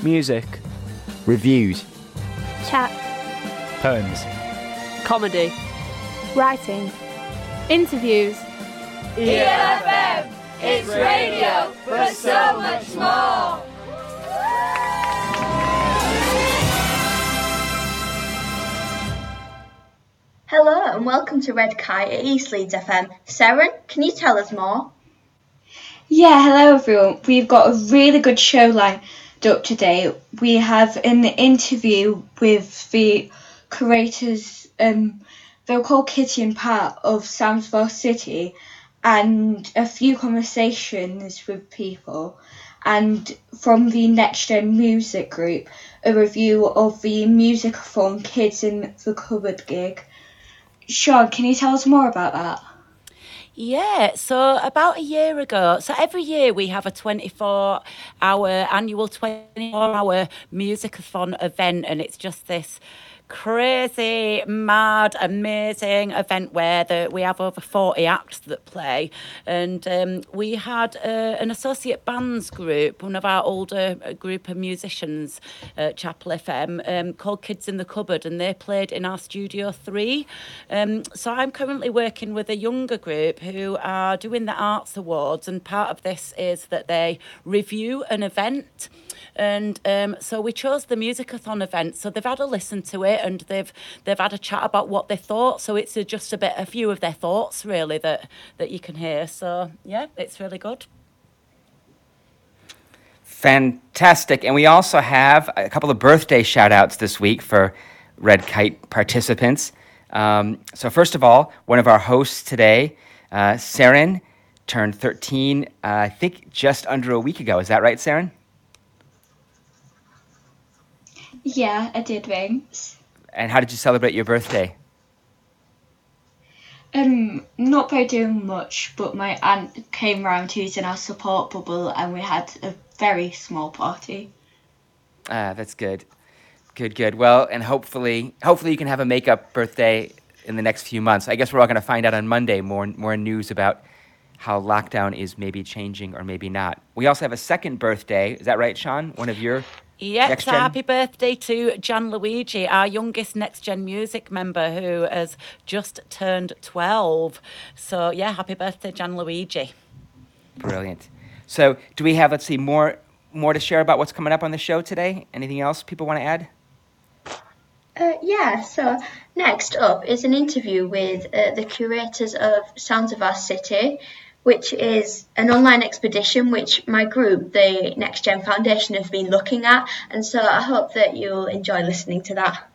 Music. Reviews. Chat. Poems. Comedy. Writing. Interviews. ELFM, it's radio, but so much more. Hello and welcome to Red Kite at East Leeds FM. Seren, can you tell us more? Yeah, hello everyone. We've got a really good show lined up today. We have an interview with the curators, um, they're called Kitty and Pat of of City, and a few conversations with people. And from the Next Gen Music Group, a review of the Musicathon Kids in the Cupboard gig. Sean, can you tell us more about that? Yeah, so about a year ago, so every year we have a 24 hour annual 24 hour musicathon event, and it's just this crazy, mad, amazing event where the, we have over 40 acts that play. And um, we had uh, an associate bands group, one of our older uh, group of musicians at Chapel FM, um, called Kids in the Cupboard, and they played in our Studio 3. Um, so I'm currently working with a younger group who are doing the Arts Awards, and part of this is that they review an event. And um, so we chose the Musicathon event. So they've had a listen to it and they've they've had a chat about what they thought. So it's a, just a bit, a few of their thoughts really that that you can hear. So yeah, it's really good. Fantastic. And we also have a couple of birthday shout outs this week for Red Kite participants. Um, so, first of all, one of our hosts today, uh, Seren, turned 13, uh, I think just under a week ago. Is that right, Seren? Yeah, I did, thanks. And how did you celebrate your birthday? Um, not by doing much, but my aunt came round who's in our support bubble and we had a very small party. Ah, that's good. Good, good. Well, and hopefully, hopefully you can have a makeup birthday in the next few months. I guess we're all going to find out on Monday more more news about how lockdown is maybe changing or maybe not. We also have a second birthday. Is that right, Sean? One of your Yes, happy birthday to Gian Luigi, our youngest Next Gen Music member who has just turned 12. So, yeah, happy birthday, Gian Luigi. Brilliant. So, do we have, let's see, more more to share about what's coming up on the show today? Anything else people want to add? Uh, yeah, so next up is an interview with uh, the curators of Sounds of Our City, which is an online expedition which my group, the Next Gen Foundation, have been looking at. And so I hope that you'll enjoy listening to that.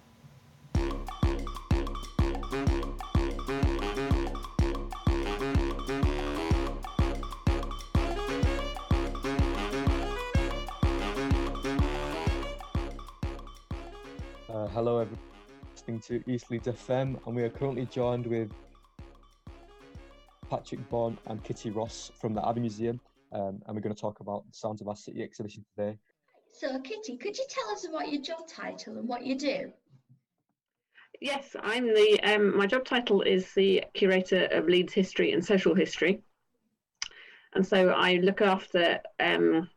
Uh, hello, everyone. Listening to East Leeds FM, and we are currently joined with Patrick Bond and Kitty Ross from the Abbey Museum, um, and we're going to talk about the Sounds of Our City exhibition today. So, Kitty, could you tell us about your job title and what you do? Yes, I'm the. Um, my job title is the curator of Leeds history and social history, and so I look after um,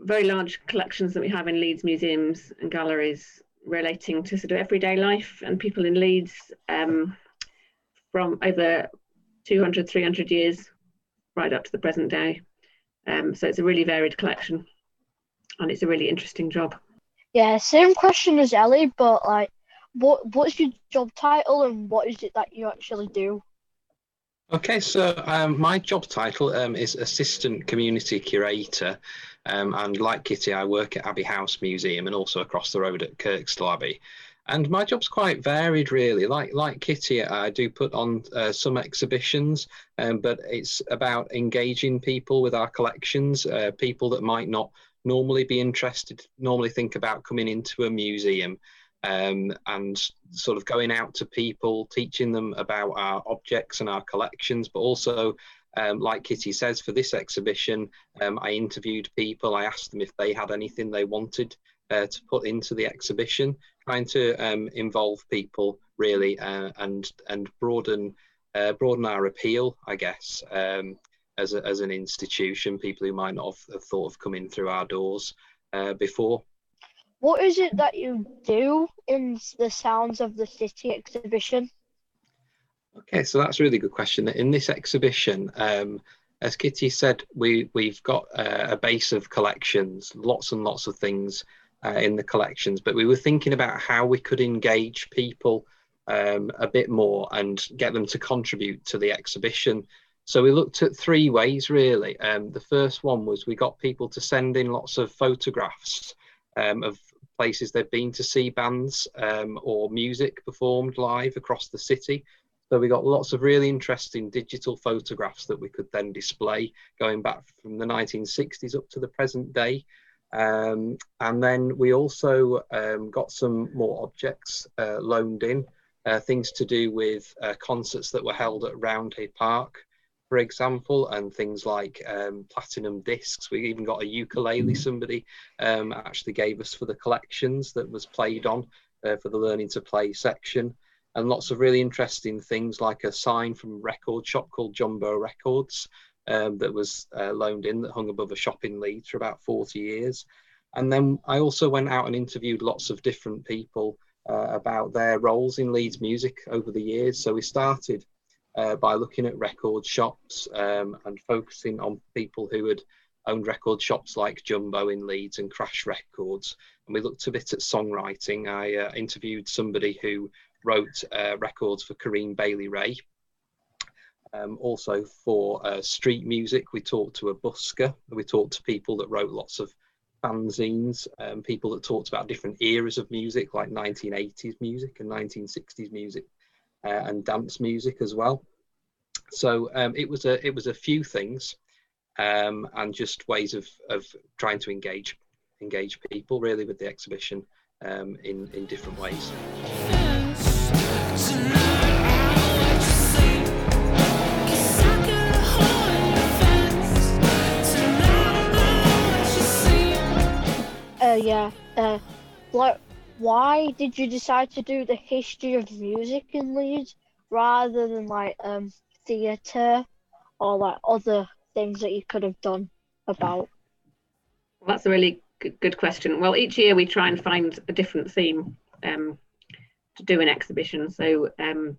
very large collections that we have in Leeds museums and galleries relating to sort of everyday life and people in Leeds. Um, from over 200, 300 years right up to the present day. Um, so it's a really varied collection and it's a really interesting job. Yeah, same question as Ellie, but like, what what's your job title and what is it that you actually do? Okay, so um, my job title um, is Assistant Community Curator. Um, and like Kitty, I work at Abbey House Museum and also across the road at Kirkstall Abbey and my job's quite varied really. Like like kitty i do put on uh, some exhibitions um, but it's about engaging people with our collections uh, people that might not normally be interested normally think about coming into a museum um, and sort of going out to people teaching them about our objects and our collections but also um, like Kitty says, for this exhibition, um, I interviewed people. I asked them if they had anything they wanted uh, to put into the exhibition, trying to um, involve people really uh, and and broaden uh, broaden our appeal, I guess. Um, as, a, as an institution, people who might not have, thought of coming through our doors uh, before. What is it that you do in the Sounds of the City exhibition? Okay, so that's a really good question. In this exhibition, um, as Kitty said, we we've got uh, a base of collections, lots and lots of things uh, in the collections, but we were thinking about how we could engage people um, a bit more and get them to contribute to the exhibition. So we looked at three ways really. Um, the first one was we got people to send in lots of photographs um, of places they've been to see bands um, or music performed live across the city. So we got lots of really interesting digital photographs that we could then display going back from the 1960s up to the present day. Um, and then we also um, got some more objects uh, loaned in, uh, things to do with uh, concerts that were held at Roundhay Park, for example, and things like um, platinum discs. We even got a ukulele somebody um, actually gave us for the collections that was played on uh, for the learning to play section and lots of really interesting things like a sign from a record shop called Jumbo Records um, that was uh, loaned in that hung above a shop in Leeds for about 40 years. And then I also went out and interviewed lots of different people uh, about their roles in Leeds music over the years. So we started uh, by looking at record shops um, and focusing on people who had owned record shops like Jumbo in Leeds and Crash Records. And we looked a bit at songwriting. I uh, interviewed somebody who wrote uh, records for Corinne Bailey Rae. Um, also for uh, street music, we talked to a busker. We talked to people that wrote lots of fanzines, um, people that talked about different eras of music, like 1980s music and 1960s music, uh, and dance music as well. So um, it was a it was a few things, um, and just ways of of trying to engage engage people really with the exhibition um, in in different ways. Yeah. Uh, like, why did you decide to do the history of music in Leeds rather than like um theatre or like other things that you could have done about? Well, that's a really good, question. Well, each year we try and find a different theme um, to do an exhibition. So um,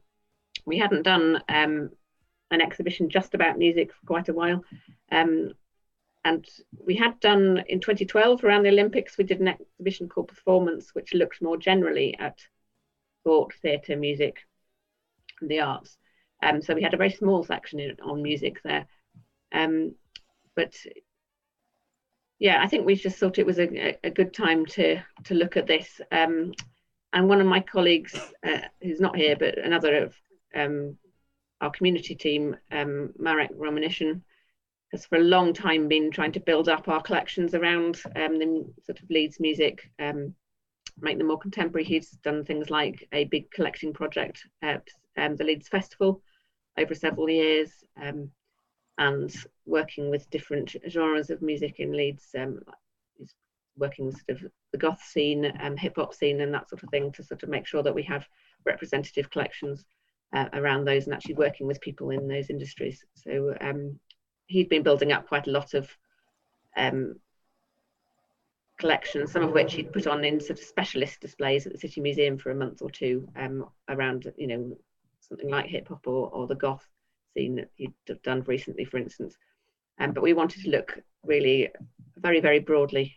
we hadn't done um, an exhibition just about music for quite a while. Um, and we had done in 2012 around the Olympics, we did an exhibition called Performance, which looked more generally at sport, theatre, music, and the arts. Um, so we had a very small section in, on music there. Um, but yeah, I think we just thought it was a, a good time to to look at this. Um, and one of my colleagues, uh, who's not here, but another of um, our community team, um, Marek Romanishin, has for a long time been trying to build up our collections around um, the sort of Leeds music, um, make them more contemporary. He's done things like a big collecting project at um, the Leeds Festival over several years, um, and working with different genres of music in Leeds. Um, he's working with sort of the goth scene, um, hip hop scene, and that sort of thing to sort of make sure that we have representative collections uh, around those and actually working with people in those industries. So um, he'd been building up quite a lot of um, collections, some of which he'd put on in sort of specialist displays at the City Museum for a month or two um, around, you know, something like hip hop or, or the goth scene that he'd done recently, for instance. Um, but we wanted to look really very, very broadly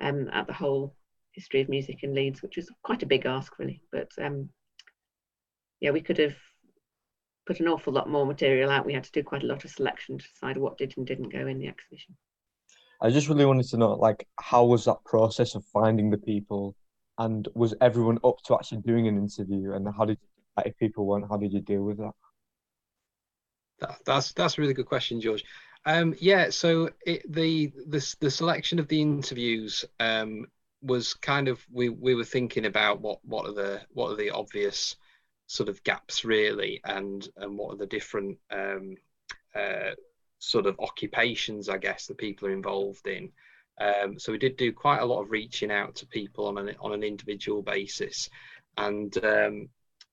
um, at the whole history of music in Leeds, which is quite a big ask, really. But um, yeah, we could have put an awful lot more material out. We had to do quite a lot of selection to decide what did and didn't go in the exhibition. I just really wanted to know, like, how was that process of finding the people, and was everyone up to actually doing an interview? And how did, like, if people weren't, how did you deal with that? that that's that's a really good question, George. Um, yeah, so it, the the the selection of the interviews um, was kind of we we were thinking about what what are the what are the obvious sort of gaps really, and and what are the different um, uh, sort of occupations, I guess, that people are involved in. Um, so we did do quite a lot of reaching out to people on an on an individual basis, and um,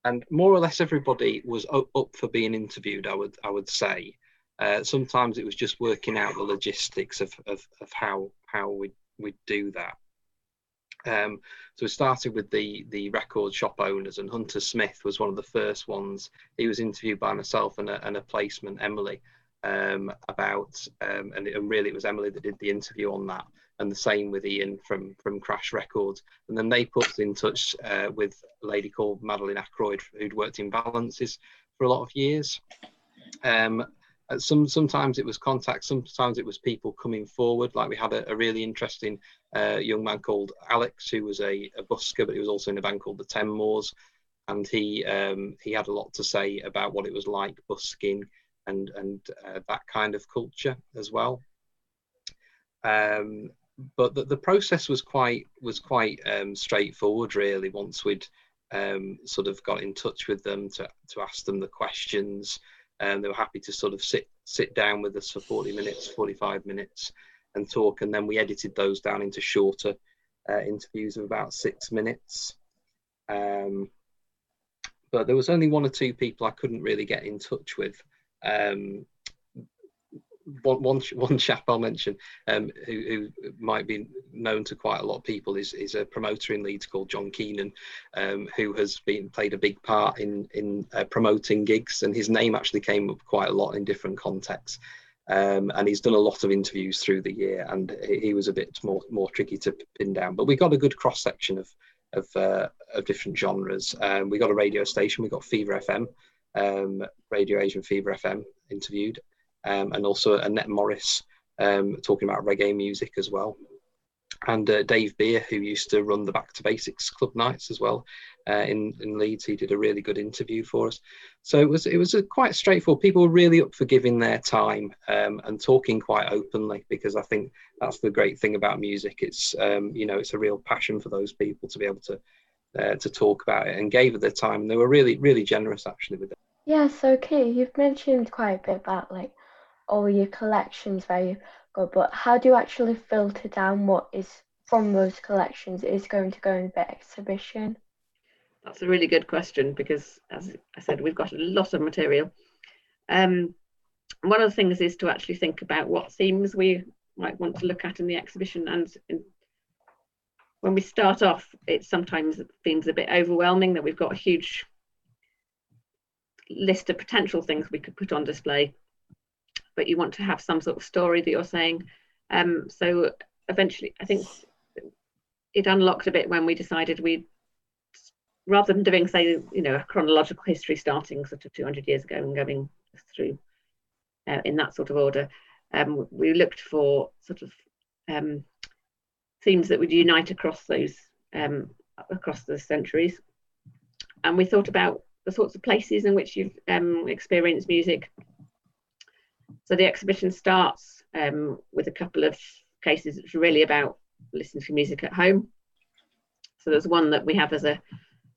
and more or less everybody was up, up for being interviewed. I would I would say. Uh, sometimes it was just working out the logistics of, of, of how how we we do that. Um, so we started with the the record shop owners, and Hunter Smith was one of the first ones. He was interviewed by myself and a, and a placement, Emily, um, about, um, and, and, really it was Emily that did the interview on that, and the same with Ian from from Crash Records. And then they put us in touch uh, with a lady called Madeline Ackroyd, who'd worked in balances for a lot of years. Um, some sometimes it was contact, sometimes it was people coming forward. Like we had a, a really interesting uh, young man called Alex, who was a, a, busker, but he was also in a band called the ten moors and he um, he had a lot to say about what it was like busking and and uh, that kind of culture as well. Um, but the, the process was quite was quite um, straightforward, really. Once we'd um, sort of got in touch with them to to ask them the questions and they were happy to sort of sit sit down with us for 40 minutes 45 minutes and talk. And then we edited those down into shorter uh, interviews of about six minutes. Um, but there was only one or two people i couldn't really get in touch with. Um, one, one, one chap I'll mention um, who, who, might be known to quite a lot of people is, is a promoter in Leeds called John Keenan, um, who has been played a big part in in uh, promoting gigs, and his name actually came up quite a lot in different contexts. Um, and he's done a lot of interviews through the year, and he was a bit more more tricky to pin down. But we got a good cross section of of, uh, of different genres. Um, we got a radio station. We got Fever FM, um, Radio Asian Fever FM interviewed, um, and also Annette Morris um, talking about reggae music as well. And uh, Dave Beer, who used to run the Back to Basics club nights as well uh, in in Leeds, he did a really good interview for us. So it was it was quite straightforward. People were really up for giving their time um, and talking quite openly because I think that's the great thing about music. It's um, you know it's a real passion for those people to be able to uh, to talk about it and gave it their time. And they were really really generous actually with it. Yeah. So okay, you've mentioned quite a bit about like all your collections very good, but how do you actually filter down what is from those collections is going to go in the exhibition? That's a really good question because, as I said, we've got a lot of material. Um, one of the things is to actually think about what themes we might want to look at in the exhibition. And in, when we start off, it sometimes seems a bit overwhelming that we've got a huge list of potential things we could put on display but you want to have some sort of story that you're saying. Um, so eventually, I think it unlocked a bit when we decided we, rather than doing, say, you know, a chronological history starting sort of 200 years ago and going through uh, in that sort of order, um, we looked for sort of um, themes that would unite across those um, across the centuries, and we thought about the sorts of places in which you've um, experienced music so the exhibition starts um, with a couple of cases are really about listening to music at home. So there's one that we have as a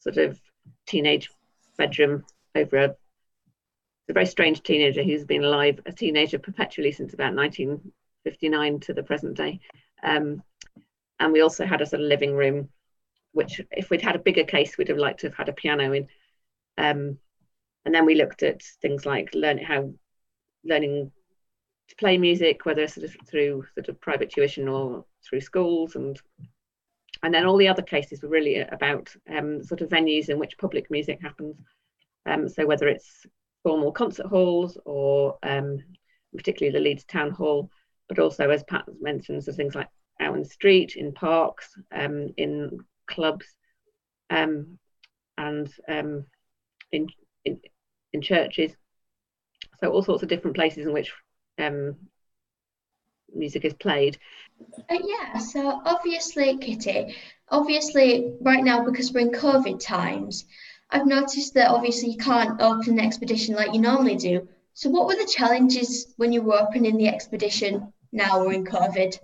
sort of teenage bedroom over a, a very strange teenager who's been alive, a teenager perpetually since about 1959 to the present day. Um, and we also had a sort of living room, which if we'd had a bigger case, we'd have liked to have had a piano in. Um, and then we looked at things like learning how learning to play music, whether sort of through sort of private tuition or through schools, and and then all the other cases were really about um, sort of venues in which public music happens. Um, so whether it's formal concert halls or um, particularly the Leeds Town Hall, but also as Pat mentioned, so things like out in the street, in parks, um, in clubs, um, and um, in, in in churches. So all sorts of different places in which um, music is played? Uh, yeah, so obviously, Kitty, obviously, right now, because we're in COVID times, I've noticed that obviously you can't open an expedition like you normally do. So, what were the challenges when you were opening the expedition now we're in COVID?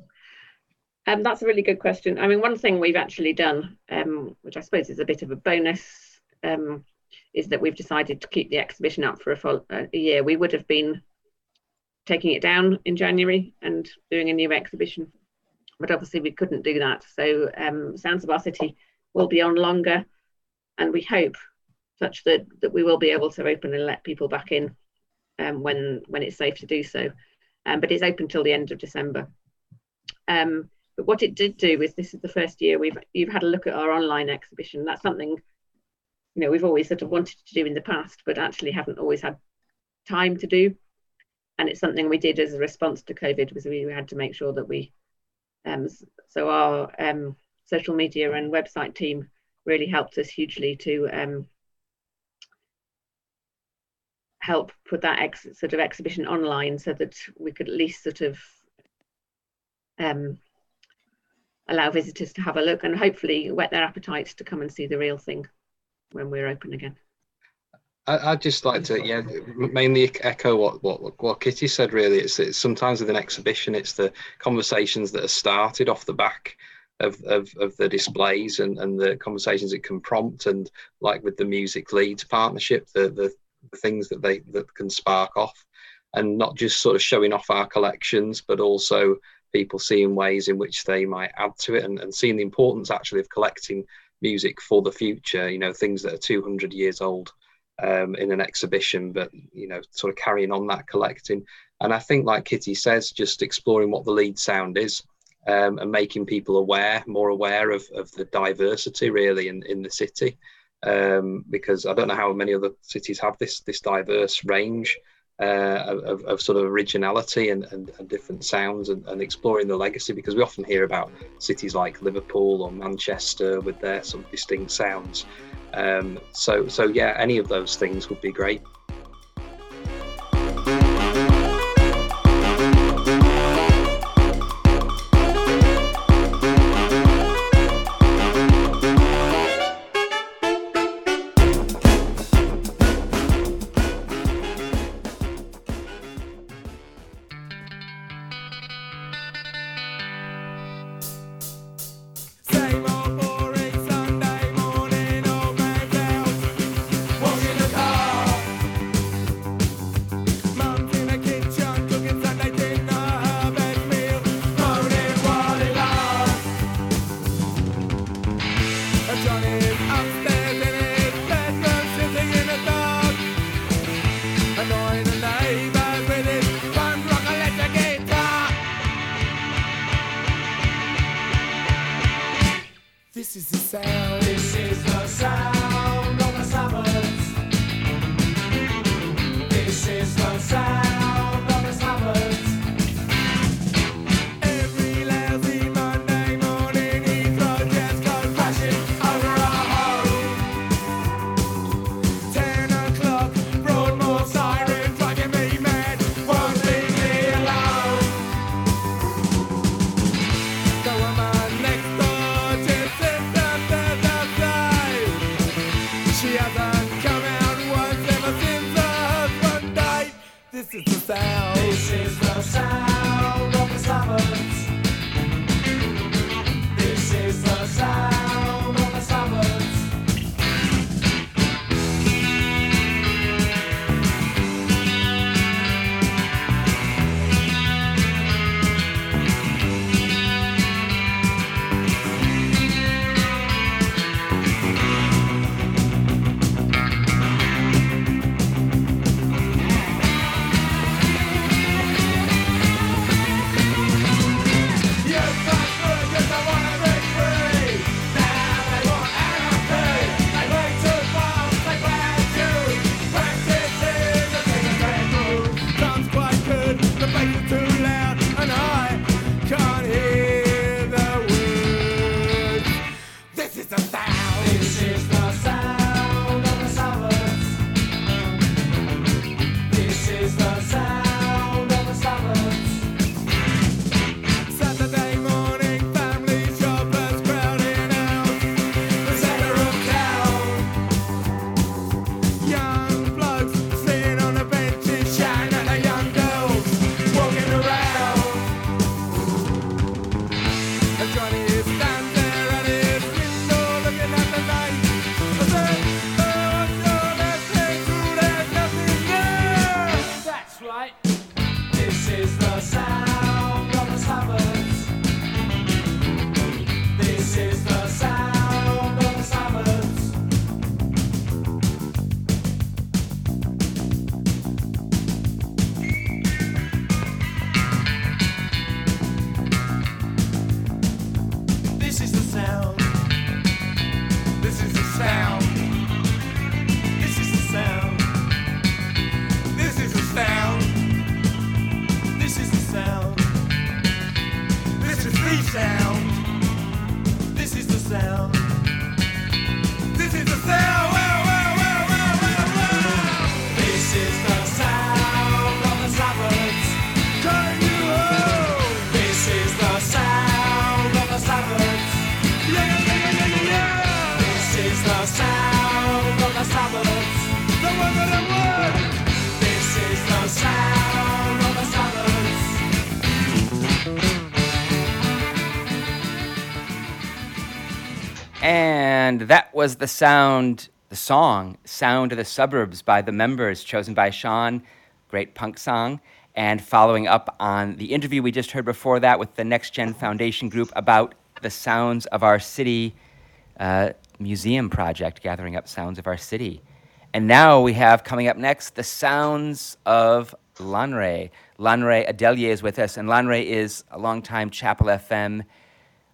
Um, that's a really good question. I mean, one thing we've actually done, um, which I suppose is a bit of a bonus, um, is that we've decided to keep the exhibition up for a, full, uh, a year. We would have been taking it down in January and doing a new exhibition. But obviously, we couldn't do that. So, um, Sounds of Our City will be on longer, and we hope such that, that we will be able to open and let people back in um, when when it's safe to do so. Um, but it's open till the end of December. Um, but what it did do is this is the first year we've you've had a look at our online exhibition. That's something you know we've always sort of wanted to do in the past, but actually haven't always had time to do. And it's something we did as a response to COVID was we had to make sure that we um, so our um, social media and website team really helped us hugely to um, help put that ex- sort of exhibition online so that we could at least sort of um, allow visitors to have a look and hopefully whet their appetites to come and see the real thing when we're open again. I, would just like to, yeah, mainly echo what, what what Kitty said. Really, it's, it's sometimes with an exhibition, it's the conversations that are started off the back of, of, of the displays and, and the conversations it can prompt, and like with the Music Leeds partnership, the, the the things that they that can spark off, and not just sort of showing off our collections, but also people seeing ways in which they might add to it and, and seeing the importance actually of collecting music for the future. You know, things that are 200 years old um, in an exhibition, but you know, sort of carrying on that collecting. And I think, like Kitty says, just exploring what the Leeds sound is um, and making people aware, more aware of, of the diversity really in, in the city. Um, because I don't know how many other cities have this this diverse range uh, of, of, sort of originality and, and, and different sounds and, and, exploring the legacy because we often hear about cities like Liverpool or Manchester with their some distinct sounds. Um, so, so yeah, any of those things would be great. And that was the sound, the song, Sound of the Suburbs by the members, chosen by Sean. Great punk song. And following up on the interview we just heard before that with the Next Gen Foundation group about the sounds of our city uh, museum project, gathering up sounds of our city. And now we have coming up next the sounds of Lanre. Lanre Adelier is with us, and Lanre is a longtime Chapel FM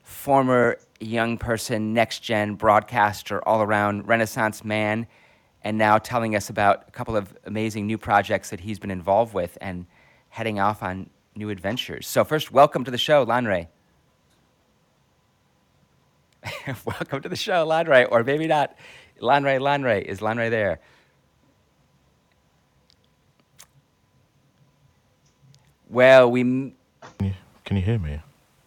former young person, next gen broadcaster, all around Renaissance man, and now telling us about a couple of amazing new projects that he's been involved with and heading off on new adventures. So, first, welcome to the show, Lanre. welcome to the show, Lanre, or maybe not. Lanre, Lanre, is Lanre there? Well, we. m- Can you, can you hear me?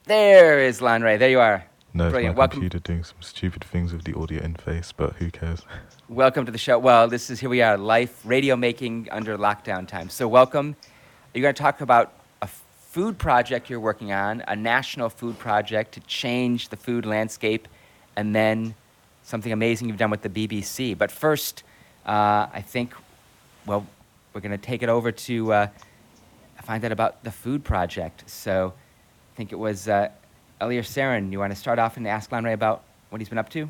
There is Lanre. There you are. No, it's Brilliant. my Welcome. computer doing some stupid things with the audio interface, but who cares? Welcome to the show. Well, this is here we are, life radio making under lockdown time. So, welcome. You're going to talk about a food project you're working on, a national food project to change the food landscape, and then something amazing you've done with the BBC. But first, uh, I think, well, we're going to take it over to uh, find out about the food project. So, I think it was uh, Elias Sarin. You want to start off and ask Lanre about what he's been up to?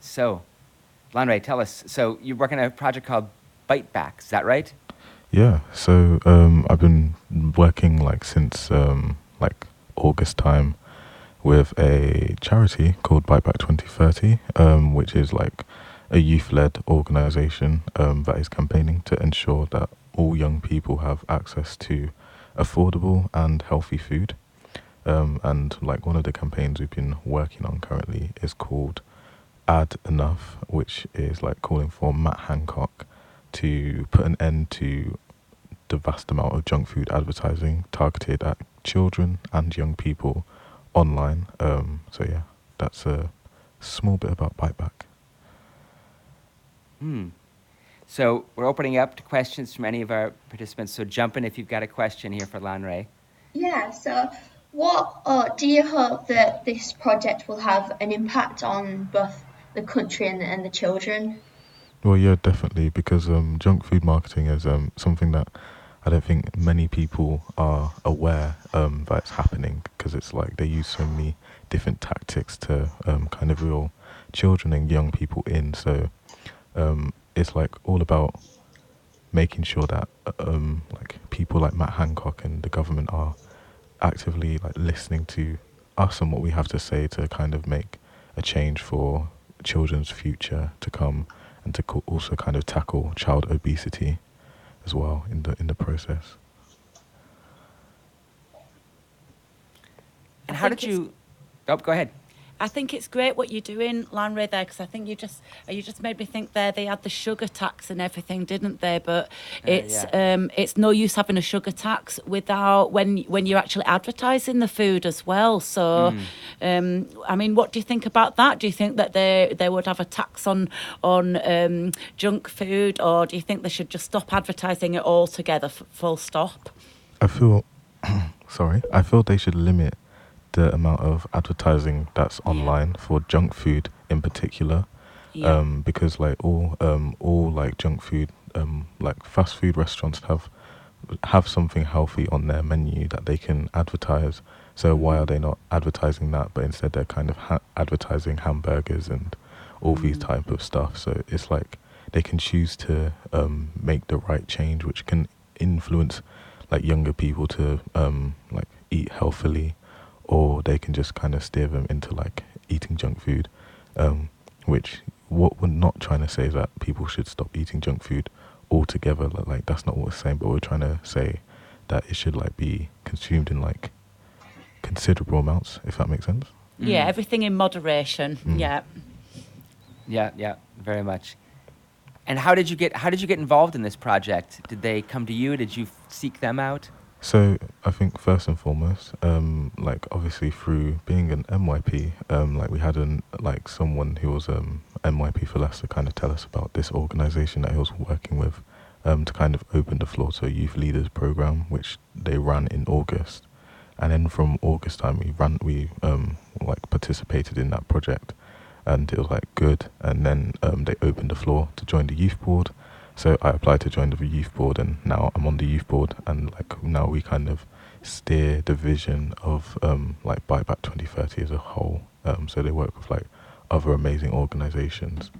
So, Lanre, tell us. So, you're working on a project called Bite Back, is that right? Yeah, so um, I've been working like since um, like August time with a charity called Bite Back 2030, um, which is like a youth-led organization um, that is campaigning to ensure that all young people have access to affordable and healthy food. Um, and like one of the campaigns we've been working on currently is called Ad Enough, which is like calling for Matt Hancock to put an end to the vast amount of junk food advertising targeted at children and young people online. Um, so yeah, that's a small bit about Bite Back. Hmm. So, we're opening up to questions from any of our participants. So, jump in if you've got a question here for Lanre. Yeah, so what uh, do you hope that this project will have an impact on both the country and the, and the children? Well, yeah, definitely, because um, junk food marketing is um, something that I don't think many people are aware um, that it's happening because it's like they use so many different tactics to um, kind of reel children and young people in. So um, it's like all about making sure that um, like people like Matt Hancock and the government are actively like listening to us and what we have to say to kind of make a change for children's future to come and to co- also kind of tackle child obesity as well in the in the process. And how did you. Oh, go ahead. I think it's great what you're doing, Lanre, there, because I think you just you just made me think there they had the sugar tax and everything, didn't they? But it's um, it's no use having a sugar tax without when when you're actually advertising the food as well. So, um, I mean, what do you think about that? Do you think that they they would have a tax on on um, junk food, or do you think they should just stop advertising it altogether, f- full stop? I feel sorry. I feel they should limit the amount of advertising that's online for junk food in particular. Yeah. Um, because like all um, all like junk food um, like fast food restaurants have have something healthy on their menu that they can advertise. So why are they not advertising that, but instead they're kind of ha- advertising hamburgers and all these type of stuff. So it's like they can choose to um, make the right change, which can influence like younger people to um, like eat healthily, or they can just kind of steer them into like eating junk food. Um, which what we're not trying to say is that people should stop eating junk food altogether. Like, like that's not what we're saying, but we're trying to say that it should like be consumed in like considerable amounts, if that makes sense. Yeah, everything in moderation. Mm. Yeah. Yeah, yeah, very much. And how did you get how did you get involved in this project? Did they come to you? Did you seek them out? So I think first and foremost, um, like obviously through being an MYP, um, like we had an like someone who was um MYP for Leicester kind of tell us about this organisation that he was working with, um, to kind of open the floor to a youth leaders program which they ran in August, and then from August time we ran we um like participated in that project, and it was like good, and then um they opened the floor to join the youth board, so I applied to join the youth board, and now I'm on the youth board, and like now we kind of steer the vision of um, like Bite Back 2030 as a whole. Um, so they work with like other amazing organizations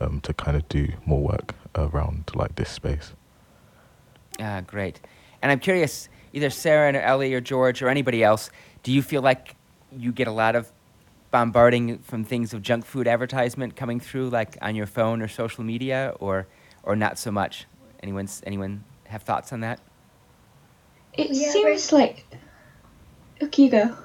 um, to kind of do more work around like this space. Ah, great. And I'm curious, either Sarah or Ellie or George or anybody else, do you feel like you get a lot of bombarding from things of junk food advertisement coming through, like on your phone or social media, or or not so much? Anyone's anyone have thoughts on that? It Yeah, seems like. Okay, you go.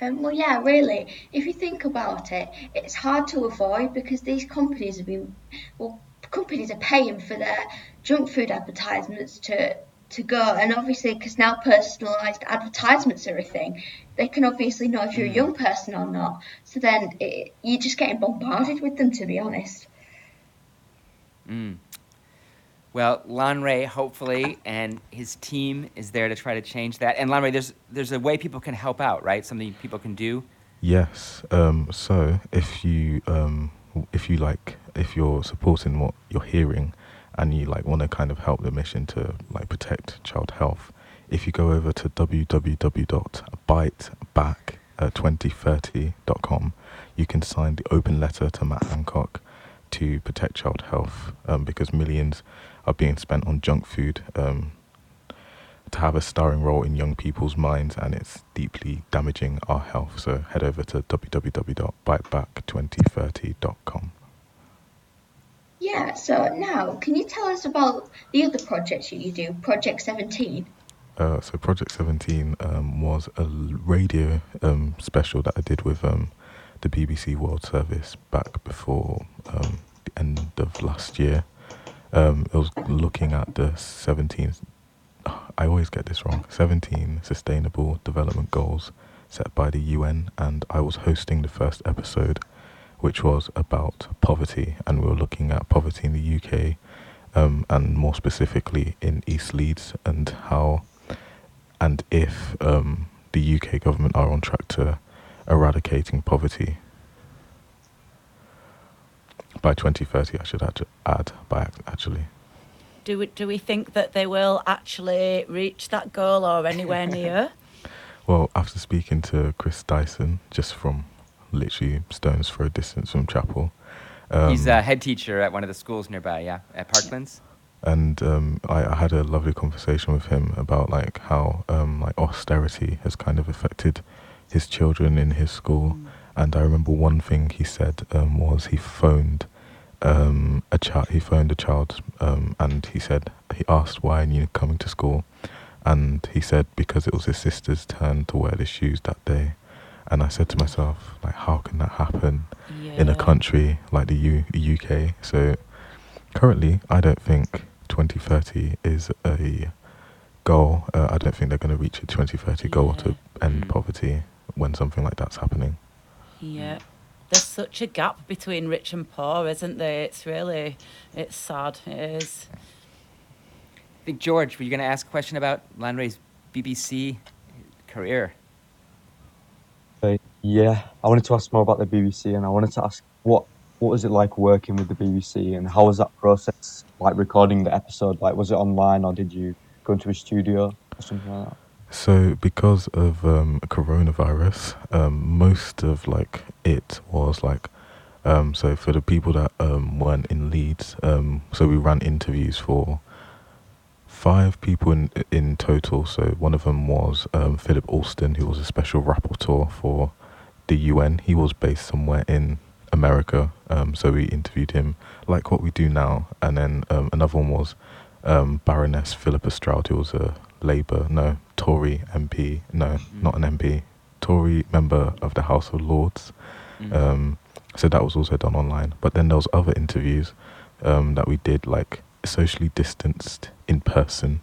Um, well, yeah, really. If you think about it, it's hard to avoid because these companies have been, well, companies are paying for their junk food advertisements to to go, and obviously, because now personalised advertisements are a thing, they can obviously know if you're a young person or not. So then it, you're just getting bombarded with them, to be honest. Mm. Well, Lanre, hopefully, and his team is there to try to change that. And Lanre, there's there's a way people can help out, right? Something people can do. Yes. Um, so if you um, if you like if you're supporting what you're hearing and you like want to kind of help the mission to like protect child health, if you go over to www.biteback2030.com, you can sign the open letter to Matt Hancock to protect child health um, because millions are being spent on junk food um, to have a starring role in young people's minds and it's deeply damaging our health. So head over to www.biteback2030.com. Yeah, so now, can you tell us about the other projects that you do, Project 17? Uh, so Project 17 um, was a radio um, special that I did with um, the BBC World Service back before um, the end of last year. Um, it was looking at the 17, I always get this wrong, 17 Sustainable Development Goals set by the UN, and I was hosting the first episode, which was about poverty, and we were looking at poverty in the UK, um, and more specifically in East Leeds, and how and if um, the UK government are on track to eradicating poverty by 2030. I should add, add by actually. Do we, do we think that they will actually reach that goal or anywhere near? Well, after speaking to Chris Dyson, just from literally stones throw distance from Chapel, um, He's a head teacher at one of the schools nearby, yeah, at Parklands. and um, I, I had a lovely conversation with him about like how um, like austerity has kind of affected his children in his school. And I remember one thing he said um, was he phoned um, a child. He phoned a child, um, and he said he asked why and you coming to school, and he said because it was his sister's turn to wear the shoes that day. And I said to myself, like, how can that happen in a country like the U- UK? So currently, I don't think 2030 is a goal. Uh, I don't think they're going to reach a 2030 goal to end Mm. poverty when something like that's happening. Yeah. There's such a gap between rich and poor, isn't there? It's really, it's sad. It is. I think George, were you going to ask a question about Lanre's BBC career? Uh, yeah, I wanted to ask more about the BBC, and I wanted to ask what what was it like working with the BBC, and how was that process like recording the episode? Like, was it online, or did you go into a studio or something like that? So, because of um, coronavirus, um, most of like it was like, um, so for the people that um, weren't in Leeds, um, so we ran interviews for five people in in total. So one of them was um, Philip Alston, who was a special rapporteur for the UN. He was based somewhere in America, um, so we interviewed him like what we do now. And then um, another one was um, Baroness Philippa Stroud, who was a Labour, no, Tory MP, no, not an MP, Tory member of the House of Lords. Mhm. Um, so that was also done online. But then there was other interviews um, that we did like socially distanced in person.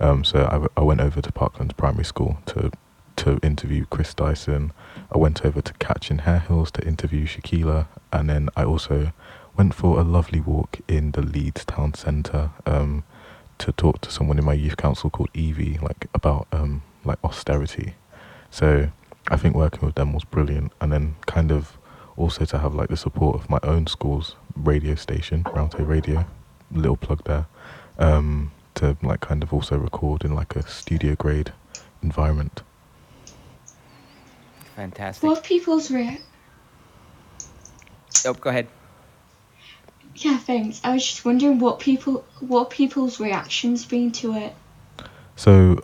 Um, so I, w- I went over to Parklands Primary School to to interview Chris Dyson. I went over to Catch in Hare Hills to interview Shaquila, and then I also went for a lovely walk in the Leeds town centre um, to talk to someone in my youth council called Evie, like about um, like austerity. So I think working with them was brilliant, and then kind of also to have like the support of my own school's radio station, Roundtable Radio, little plug there, um, to like kind of also record in like a studio grade environment. Fantastic. What people's rea- Oh, go ahead. Yeah, thanks. I was just wondering what people what people's reactions been to it. So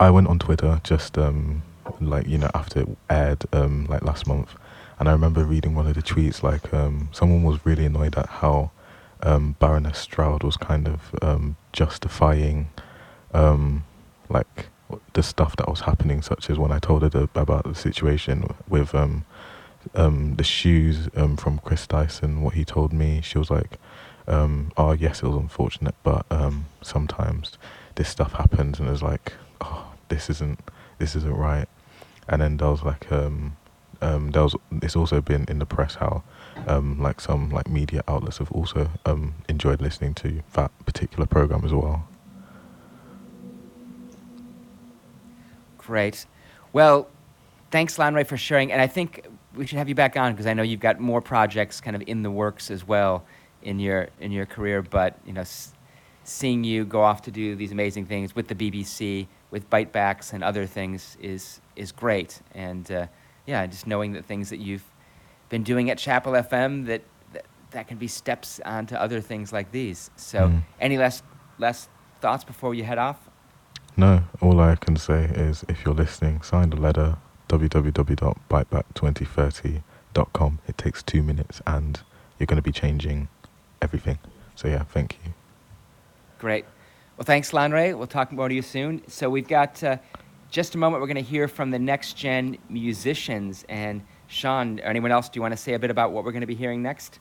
I went on Twitter just um like you know after it aired um like last month, and I remember reading one of the tweets like um someone was really annoyed at how um Baroness Stroud was kind of um justifying um like the stuff that was happening, such as when I told her the, about the situation with um um the shoes um from Chris Dyson, what he told me, she was like, um, oh yes, it was unfortunate, but um sometimes this stuff happens, and it's like, oh, this isn't this isn't right. And then there was like um um there was it's also been in the press how um like some like media outlets have also um enjoyed listening to that particular program as well. Great. Well, thanks, Lanre, for sharing. And I think we should have you back on because I know you've got more projects kind of in the works as well in your in your career. But you know, s- seeing you go off to do these amazing things with the BBC, with Bitebacks and other things is is great. And uh, yeah, just knowing that things that you've been doing at Chapel FM that that, that can be steps onto other things like these. So, Mm. any last last thoughts before you head off? No, all I can say is if you're listening, sign the letter www.biteback2030.com. It takes two minutes and you're going to be changing everything. So, yeah, thank you. Great. Well, thanks, Lanre. We'll talk more to you soon. So we've got uh, just a moment. We're going to hear from the next gen musicians. And Sean, or anyone else, do you want to say a bit about what we're going to be hearing next?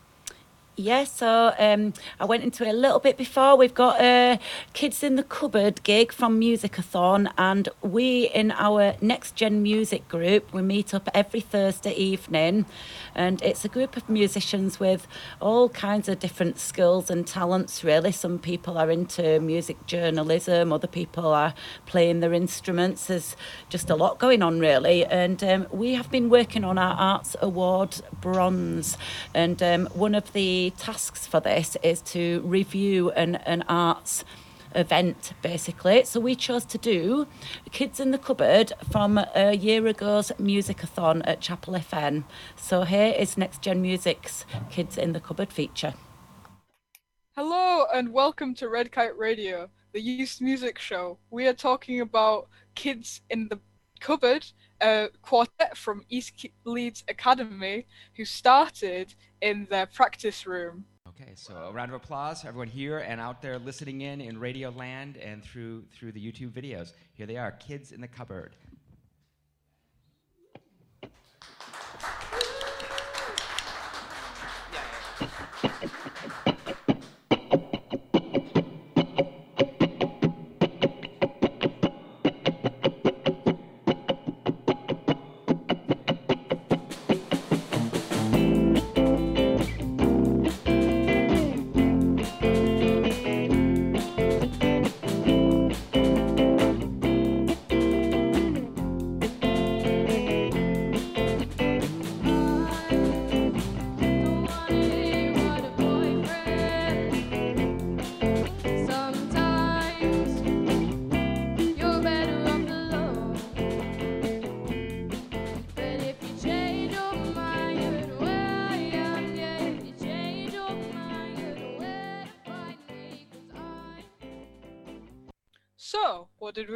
Yeah, so um, I went into it a little bit before. We've got a Kids in the Cupboard gig from Musicathon, and we in our Next Gen Music group, we meet up every Thursday evening, and it's a group of musicians with all kinds of different skills and talents, really. Some people are into music journalism, other people are playing their instruments. There's just a lot going on, really. And um, we have been working on our Arts Award bronze, and um, one of the tasks for this is to review an, an arts event basically. So we chose to do kids in the cupboard from a year ago's musicathon at chapel fm so here is next gen music's kids in the cupboard feature. Hello and welcome to Red Kite Radio, the youth music show. We are talking about Kids in the Cupboard, a quartet from East Leeds Academy who started in their practice room. Okay, so a round of applause for everyone here and out there listening in in Radio Land and through through the YouTube videos. Here they are, Kids in the Cupboard.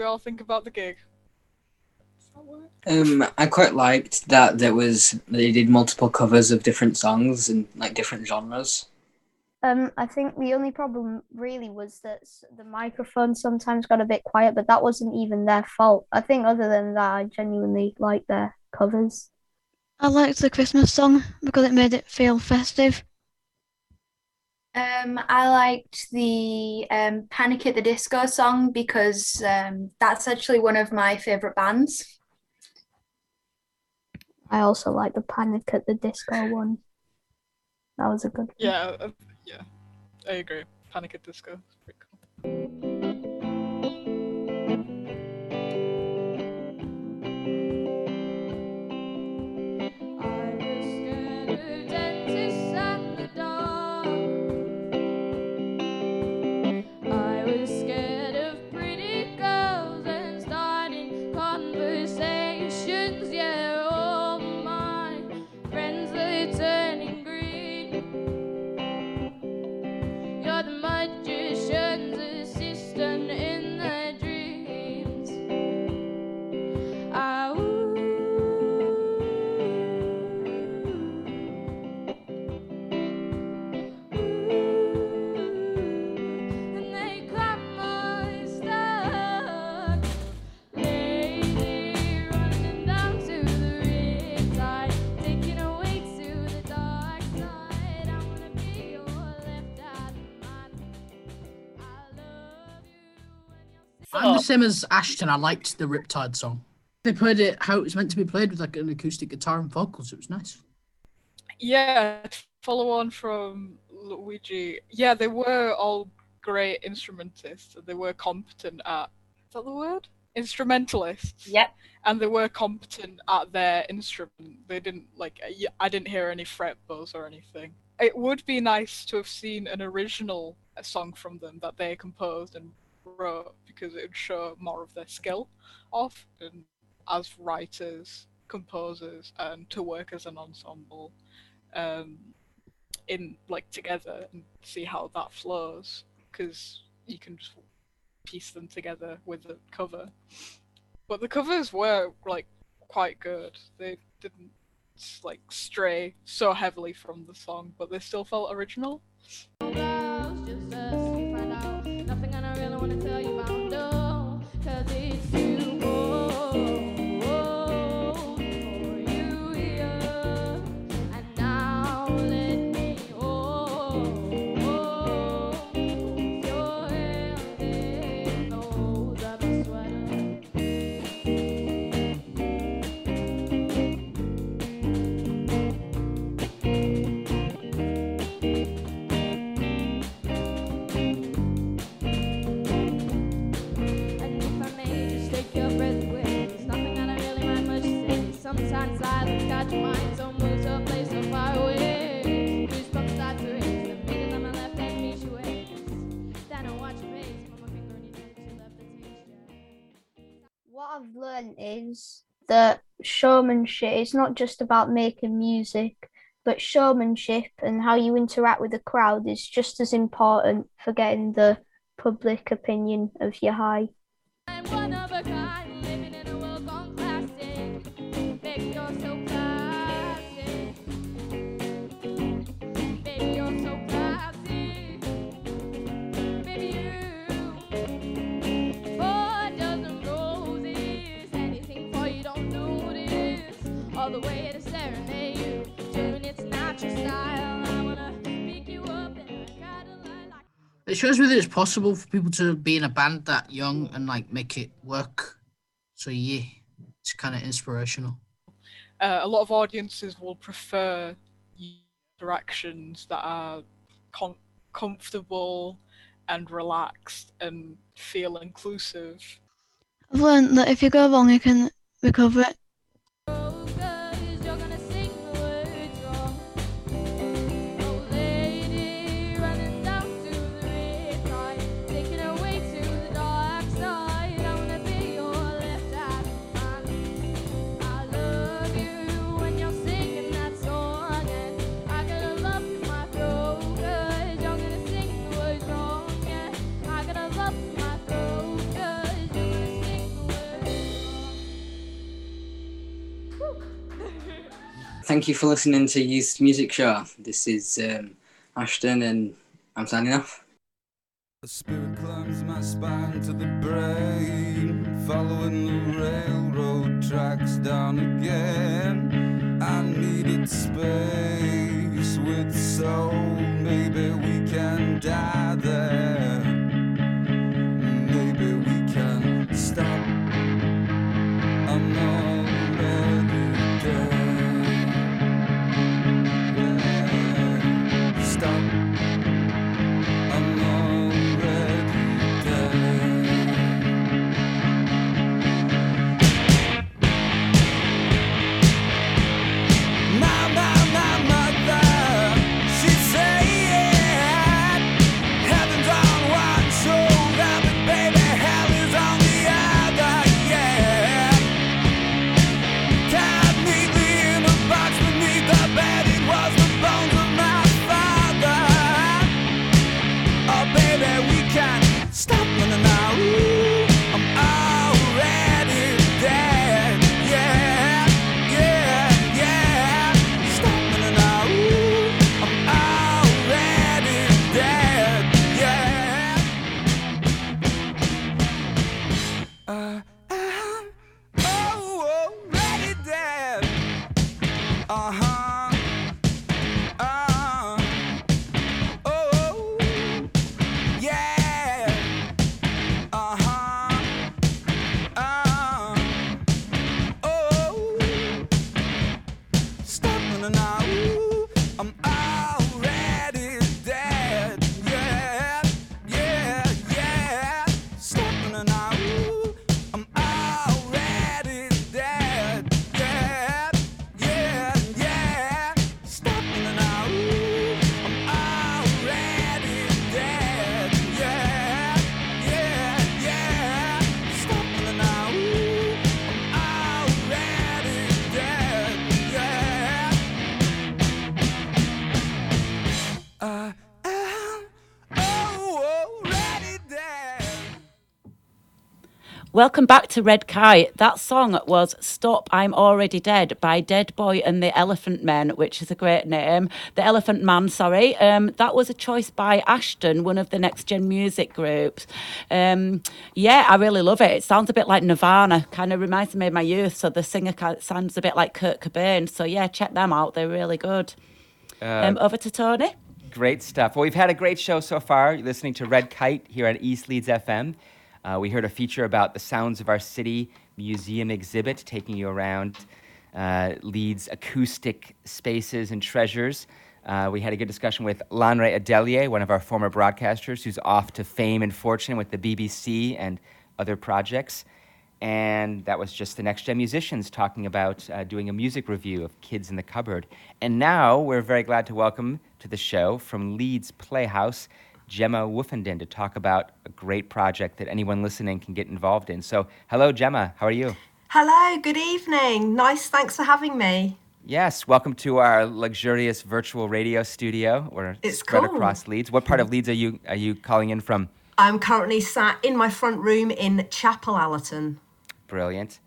We all think about the gig? Um, I quite liked that there was they did multiple covers of different songs and like different genres. Um, I think the only problem really was that the microphone sometimes got a bit quiet, but that wasn't even their fault. I think other than that, I genuinely liked their covers. I liked the Christmas song because it made it feel festive. Um, I liked the um, Panic at the Disco song because um, that's actually one of my favourite bands. I also like the Panic at the Disco one. That was a good one. Yeah, uh, yeah, I agree. Panic at Disco. is pretty cool. Same as Ashton. I liked the Riptide song. They played it how it was meant to be played with like an acoustic guitar and vocals. It was nice. Yeah, follow on from Luigi. Yeah, they were all great instrumentalists. They were competent at. Is that the word? Instrumentalists. Yep. And they were competent at their instrument. They didn't like. I didn't hear any fret buzz or anything. It would be nice to have seen an original uh, song from them that they composed and wrote because it would show more of their skill off and as writers, composers, and to work as an ensemble um, in like together and see how that flows because you can just piece them together with the cover. But the covers were like quite good. They didn't like stray so heavily from the song, but they still felt original. Sometimes silence catch your mind, so move to a place so far away. Goosebumps start to the fingers on my left hand meet your waist. Then I watch your face, finger on your love the taste. What I've learned is that showmanship is not just about making music, but showmanship and how you interact with the crowd is just as important for getting the public opinion of your high. It shows me that it's possible for people to be in a band that young and like make it work. So yeah, it's kind of inspirational. Uh, a lot of audiences will prefer interactions that are com- comfortable and relaxed and feel inclusive. I've learned that if you go wrong, you can recover it. Thank you for listening to Youth Music Show. This is um, Ashton, and I'm signing off. The spirit climbs my spine to the brain, following the railroad tracks down again. I needed space with soul, maybe we can Welcome back to Red Kite. That song was Stop, I'm Already Dead by Dead Boy and the Elephant Men, which is a great name. The Elephant Man, sorry. Um, that was a choice by Ashton, one of the Next Gen music groups. Um, yeah, I really love it. It sounds a bit like Nirvana, kind of reminds me of my youth. So the singer sounds a bit like Kurt Cobain. So yeah, check them out. They're really good. Uh, Um, over to Tony. Great stuff. Well, we've had a great show so far. You're listening to Red Kite here at East Leeds FM. Uh, we heard a feature about the Sounds of Our City museum exhibit, taking you around uh, Leeds acoustic spaces and treasures. Uh, we had a good discussion with Lanre Adelier, one of our former broadcasters, who's off to fame and fortune with the BBC and other projects. And that was just the Next Gen Musicians talking about uh, doing a music review of Kids in the Cupboard. And now we're very glad to welcome to the show from Leeds Playhouse, Gemma Woffenden, to talk about a great project that anyone listening can get involved in. So, hello, Gemma. How are you? Hello, good evening. Nice, thanks for having me. Yes, welcome to our luxurious virtual radio studio. We're It's spread cool. across Leeds. What part of Leeds are you are you calling in from? I'm currently sat in my front room in Chapel Allerton. Brilliant.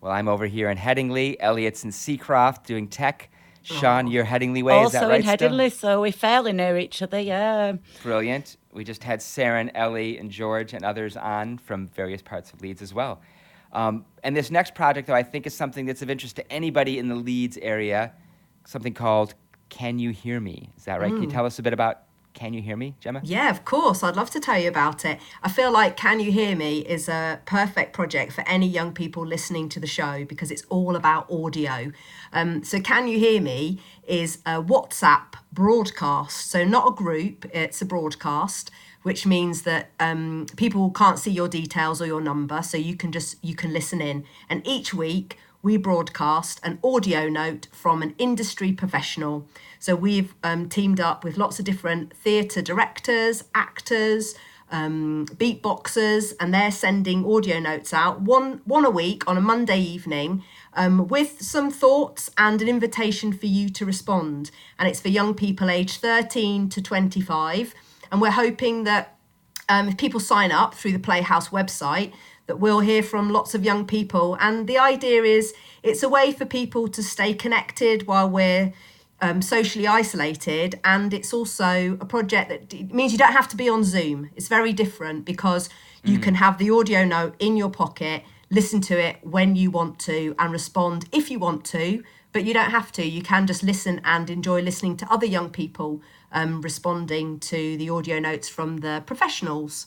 Well, I'm over here in Headingley. Elliot's in Seacroft doing tech. Sean, you're Headingley Way. is that also right? in still? Headingley, so we're fairly near each other, yeah. Brilliant. We just had Sarah and Ellie and George and others on from various parts of Leeds as well. Um, and this next project, though, I think is something that's of interest to anybody in the Leeds area, something called Can You Hear Me? Is that right? Can you Mm. tell us a bit about Can You Hear Me, Gemma? Yeah, of course. I'd love to tell you about it. I feel like Can You Hear Me is a perfect project for any young people listening to the show because it's all about audio. Um, so, Can You Hear Me is a WhatsApp broadcast. So, not a group, it's a broadcast. Which means that um, people can't see your details or your number, so you can just you can listen in. And each week we broadcast an audio note from an industry professional. So we've um, teamed up with lots of different theatre directors, actors, um, beatboxers, and they're sending audio notes out one one a week on a Monday evening um, with some thoughts and an invitation for you to respond. And it's for young people aged 13 to 25. And we're hoping that um, if people sign up through the Playhouse website, that we'll hear from lots of young people. And the idea is it's a way for people to stay connected while we're um, socially isolated. And it's also a project that it means you don't have to be on Zoom. It's very different because you can have the audio note in your pocket, listen to it when you want to, and respond if you want to. But you don't have to. You can just listen and enjoy listening to other young people um, responding to the audio notes from the professionals.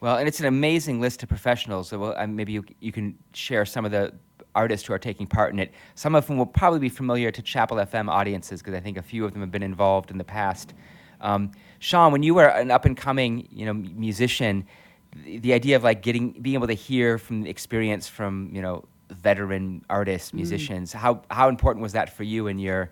Well, and it's an amazing list of professionals. So well, uh, maybe you, you can share some of the artists who are taking part in it. Some of them will probably be familiar to Chapel FM audiences because I think a few of them have been involved in the past. Um, Sean, when you were an up and coming, you know, musician, the, the idea of like getting being able to hear from the experience from you know veteran artists, Mm. musicians, how how important was that for you in your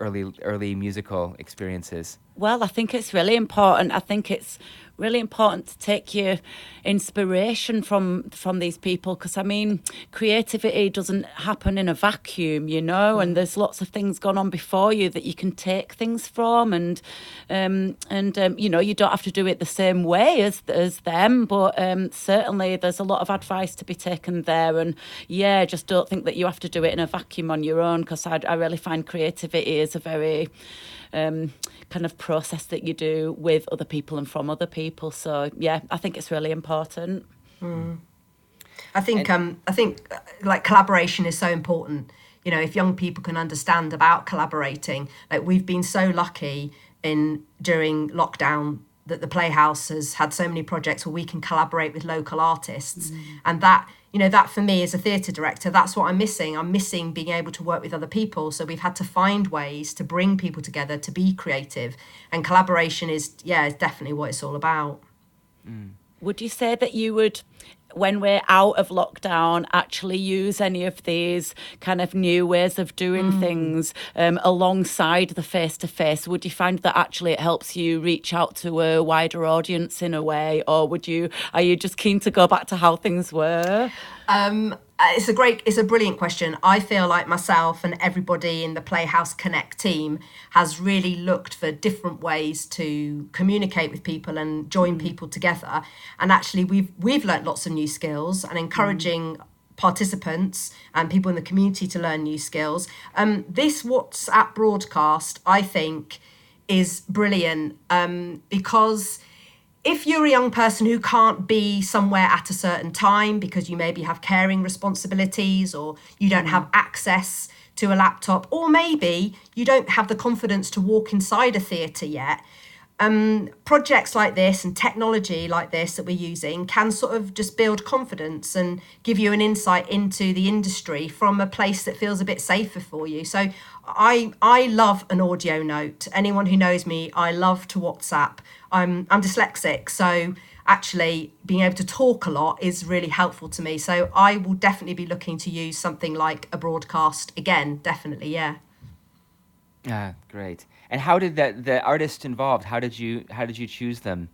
early early musical experiences? Well, I think it's really important. I think it's really important to take your inspiration from from these people because I mean, creativity doesn't happen in a vacuum, you know, and there's lots of things gone on before you that you can take things from, and um, and um, you know, you don't have to do it the same way as as them, but um, certainly there's a lot of advice to be taken there, and yeah, just don't think that you have to do it in a vacuum on your own because I, I really find creativity is a very um, kind of process that you do with other people and from other people. So yeah, I think it's really important. Mm. I think um I think uh, like collaboration is so important. You know, if young people can understand about collaborating, like we've been so lucky in during lockdown that the Playhouse has had so many projects where we can collaborate with local artists, and that you know that for me as a theatre director, that's what I'm missing. I'm missing being able to work with other people. So we've had to find ways to bring people together to be creative, and collaboration is yeah, is definitely what it's all about. Mm. Would you say that you would, when we're out of lockdown, actually use any of these kind of new ways of doing Mm. things um, alongside the face to face? Would you find that actually it helps you reach out to a wider audience in a way, or would you are you just keen to go back to how things were? Um, it's a great, it's a brilliant question. I feel like myself and everybody in the Playhouse Connect team has really looked for different ways to communicate with people and join people together. And actually, we've we've learnt lots of new skills and encouraging participants and people in the community to learn new skills. Um, this WhatsApp broadcast, I think, is brilliant um, because if you're a young person who can't be somewhere at a certain time because you maybe have caring responsibilities or you don't have access to a laptop, or maybe you don't have the confidence to walk inside a theatre yet, um, projects like this and technology like this that we're using can sort of just build confidence and give you an insight into the industry from a place that feels a bit safer for you. So I I love an audio note. Anyone who knows me, I love to WhatsApp. I'm I'm dyslexic, so actually being able to talk a lot is really helpful to me. So I will definitely be looking to use something like a broadcast again. Definitely, yeah. Ah, great. And how did that the artists involved? How did you how did you choose them?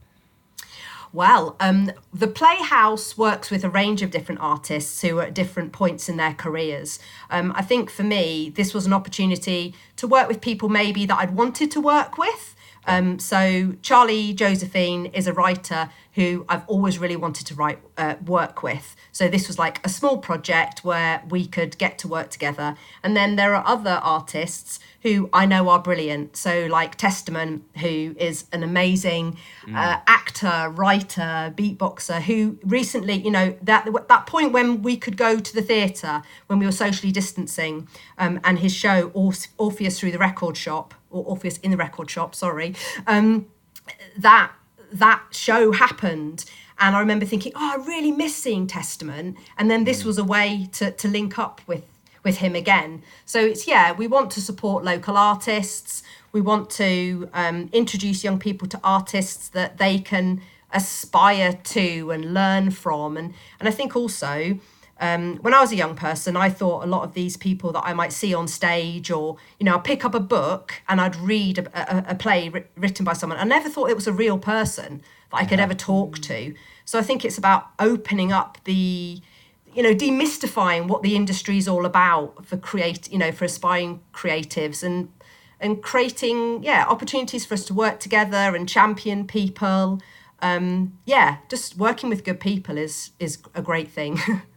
Well, um, the Playhouse works with a range of different artists who are at different points in their careers. Um, I think for me, this was an opportunity to work with people maybe that I'd wanted to work with. Um, so Charlie Josephine is a writer who I've always really wanted to write uh, work with. So this was like a small project where we could get to work together. And then there are other artists who I know are brilliant. So like Testament, who is an amazing uh, actor, writer, beatboxer, who recently, you know, that that point when we could go to the theatre when we were socially distancing, um, and his show Orph- Orpheus through the record shop or Orpheus in the record shop, sorry, um, that that show happened. And I remember thinking, oh, I really miss seeing Testament. And then this was a way to, to link up with with him again. So it's yeah, we want to support local artists. We want to um, introduce young people to artists that they can aspire to and learn from. And and I think also um, when I was a young person, I thought a lot of these people that I might see on stage, or you know, I'd pick up a book and I'd read a, a, a play writ- written by someone. I never thought it was a real person that I could ever talk to. So I think it's about opening up the you know demystifying what the industry is all about for create you know for aspiring creatives and and creating yeah opportunities for us to work together and champion people um yeah just working with good people is is a great thing